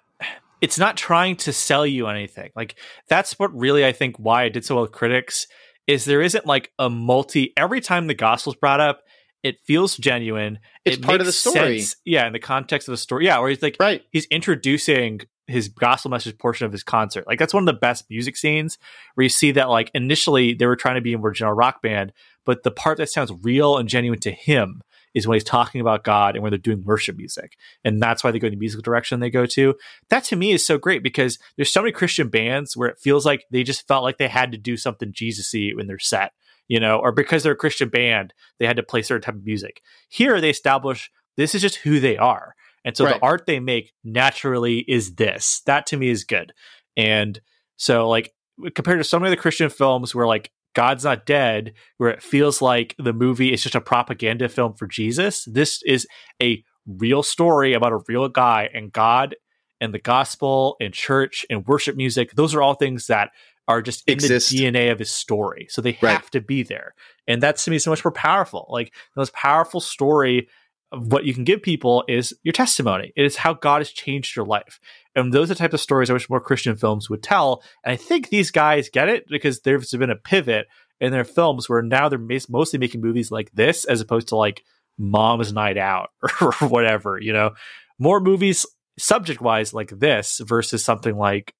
it's not trying to sell you anything like that's what really i think why i did so well with critics is there isn't like a multi every time the gospel's brought up it feels genuine It's It part of the story. sense, yeah in the context of the story yeah where he's like right. he's introducing his gospel message portion of his concert. Like that's one of the best music scenes where you see that like initially they were trying to be a original rock band, but the part that sounds real and genuine to him is when he's talking about God and when they're doing worship music. And that's why they go in the musical direction they go to. That to me is so great because there's so many Christian bands where it feels like they just felt like they had to do something Jesus-y in their set, you know, or because they're a Christian band, they had to play certain type of music. Here they establish this is just who they are. And so Right. the art they make naturally is this. That to me is good. And so like compared to so many of the Christian films where like God's not dead, where it feels like the movie is just a propaganda film for Jesus, this is a real story about a real guy and God and the gospel and church and worship music. Those are all things that are just in Exist. the DNA of his story. So they Right. have to be there. And that's to me so much more powerful. Like the most powerful story what you can give people is your testimony. It is how God has changed your life. And those are the types of stories I wish more Christian films would tell. And I think these guys get it because there's been a pivot in their films where now they're mostly making movies like this as opposed to like Mom's Night Out or whatever, you know, more movies subject wise like this versus something like,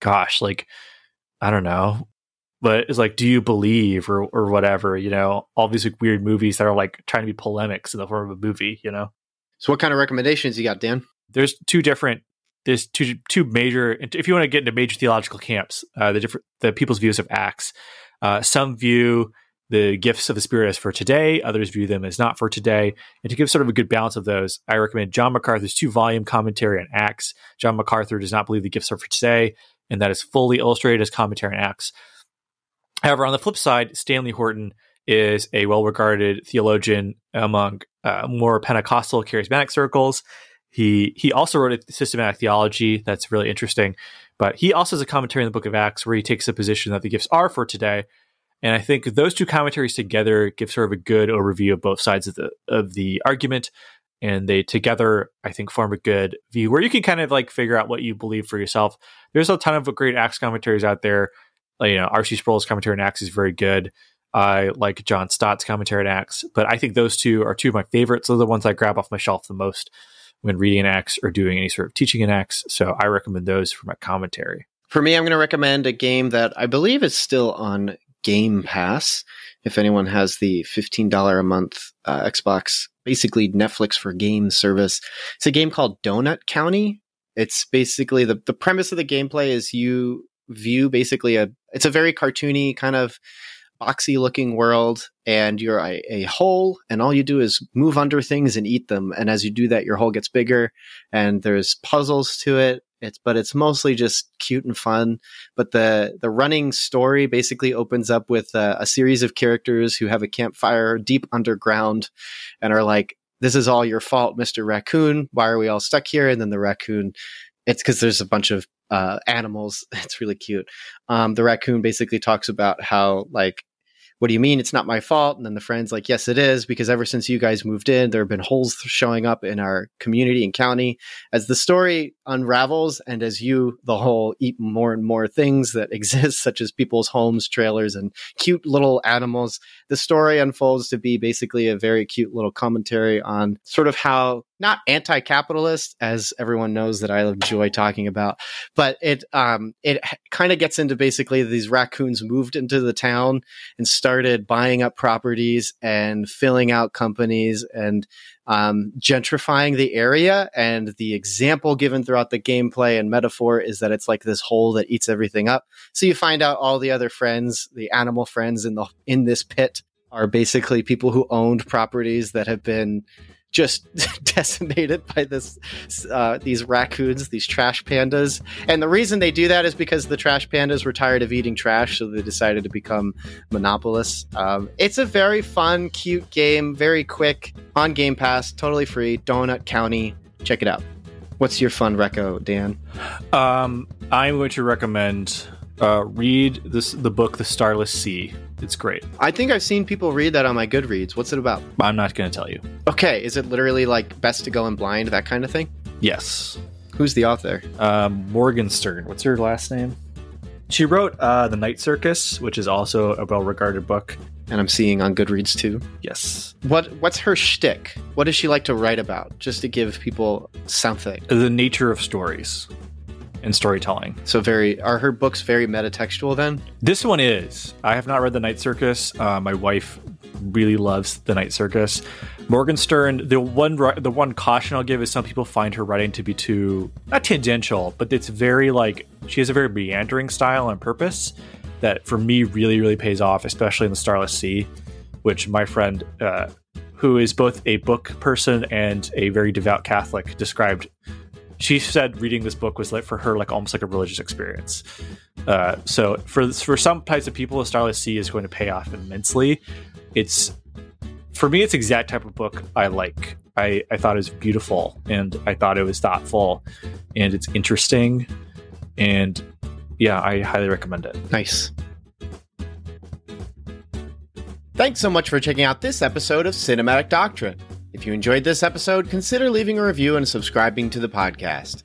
gosh, like, I don't know, but it's like, do you believe or, or whatever, you know, all these like, weird movies that are like trying to be polemics in the form of a movie, you know? So, what kind of recommendations you got, Dan? there's two different there's two two major if you want to get into major theological camps uh, the different the people's views of acts uh, some view the gifts of the spirit as for today others view them as not for today and to give sort of a good balance of those i recommend john macarthur's two volume commentary on acts john macarthur does not believe the gifts are for today and that is fully illustrated as commentary on acts however on the flip side stanley horton is a well-regarded theologian among uh, more pentecostal charismatic circles he he also wrote a systematic theology that's really interesting, but he also has a commentary in the Book of Acts where he takes the position that the gifts are for today. And I think those two commentaries together give sort of a good overview of both sides of the of the argument, and they together I think form a good view where you can kind of like figure out what you believe for yourself. There's a ton of great Acts commentaries out there. Like, you know, R.C. Sproul's commentary on Acts is very good. I like John Stott's commentary on Acts, but I think those two are two of my favorites. Those are the ones I grab off my shelf the most when reading an Acts or doing any sort of teaching in Acts. So I recommend those for my commentary. For me, I'm going to recommend a game that I believe is still on Game Pass. If anyone has the $15 a month uh, Xbox, basically Netflix for game service, it's a game called Donut County. It's basically the, the premise of the gameplay is you view basically a, it's a very cartoony kind of boxy looking world and you're a, a hole and all you do is move under things and eat them. And as you do that, your hole gets bigger and there's puzzles to it. It's, but it's mostly just cute and fun. But the, the running story basically opens up with a, a series of characters who have a campfire deep underground and are like, this is all your fault, Mr. Raccoon. Why are we all stuck here? And then the raccoon, it's because there's a bunch of uh, animals. It's really cute. Um, the raccoon basically talks about how like what do you mean it's not my fault? And then the friend's like, yes, it is, because ever since you guys moved in, there have been holes showing up in our community and county. As the story unravels and as you, the whole, eat more and more things that exist, such as people's homes, trailers, and cute little animals, the story unfolds to be basically a very cute little commentary on sort of how not anti-capitalist, as everyone knows that I enjoy talking about, but it um, it kind of gets into basically these raccoons moved into the town and started buying up properties and filling out companies and um, gentrifying the area. And the example given throughout the gameplay and metaphor is that it's like this hole that eats everything up. So you find out all the other friends, the animal friends in the in this pit, are basically people who owned properties that have been just decimated by this uh, these raccoons, these trash pandas. And the reason they do that is because the trash pandas were tired of eating trash, so they decided to become monopolists. Um, it's a very fun, cute game, very quick on Game Pass, totally free. Donut County, check it out. What's your fun reco, Dan? Um, I'm going to recommend uh, read this the book The Starless Sea. It's great. I think I've seen people read that on my Goodreads. What's it about? I'm not going to tell you. Okay, is it literally like best to go in blind, that kind of thing? Yes. Who's the author? Um, Morgenstern. What's her last name? She wrote uh, The Night Circus, which is also a well regarded book. And I'm seeing on Goodreads too. Yes. What What's her shtick? What does she like to write about? Just to give people something. The nature of stories. And storytelling. So very are her books very metatextual then? This one is. I have not read The Night Circus. Uh, my wife really loves The Night Circus. Morgenstern. The one the one caution I'll give is some people find her writing to be too not tangential, but it's very like she has a very meandering style on purpose that for me really really pays off, especially in the Starless Sea, which my friend. Uh, who is both a book person and a very devout Catholic, described she said reading this book was like for her like almost like a religious experience. Uh, so for for some types of people, a Starless Sea is going to pay off immensely. It's for me, it's the exact type of book I like. I, I thought it was beautiful and I thought it was thoughtful and it's interesting and yeah, I highly recommend it. Nice. Thanks so much for checking out this episode of Cinematic Doctrine. If you enjoyed this episode, consider leaving a review and subscribing to the podcast.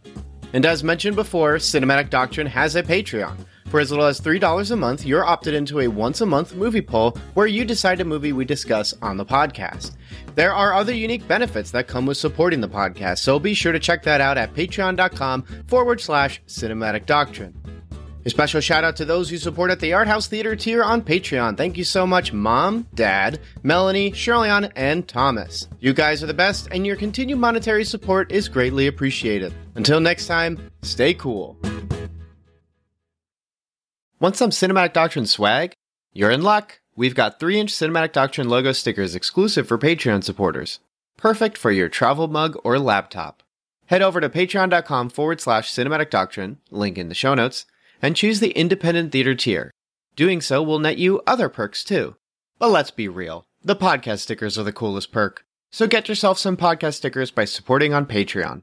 And as mentioned before, Cinematic Doctrine has a Patreon. For as little as $3 a month, you're opted into a once a month movie poll where you decide a movie we discuss on the podcast. There are other unique benefits that come with supporting the podcast, so be sure to check that out at patreon.com forward slash cinematic doctrine. A special shout out to those who support at the Art House Theater tier on Patreon. Thank you so much, Mom, Dad, Melanie, Shirleyan, and Thomas. You guys are the best, and your continued monetary support is greatly appreciated. Until next time, stay cool. Want some Cinematic Doctrine swag? You're in luck. We've got 3 inch Cinematic Doctrine logo stickers exclusive for Patreon supporters. Perfect for your travel mug or laptop. Head over to patreon.com forward slash cinematic doctrine, link in the show notes and choose the independent theater tier. Doing so will net you other perks too. But let's be real, the podcast stickers are the coolest perk. So get yourself some podcast stickers by supporting on Patreon.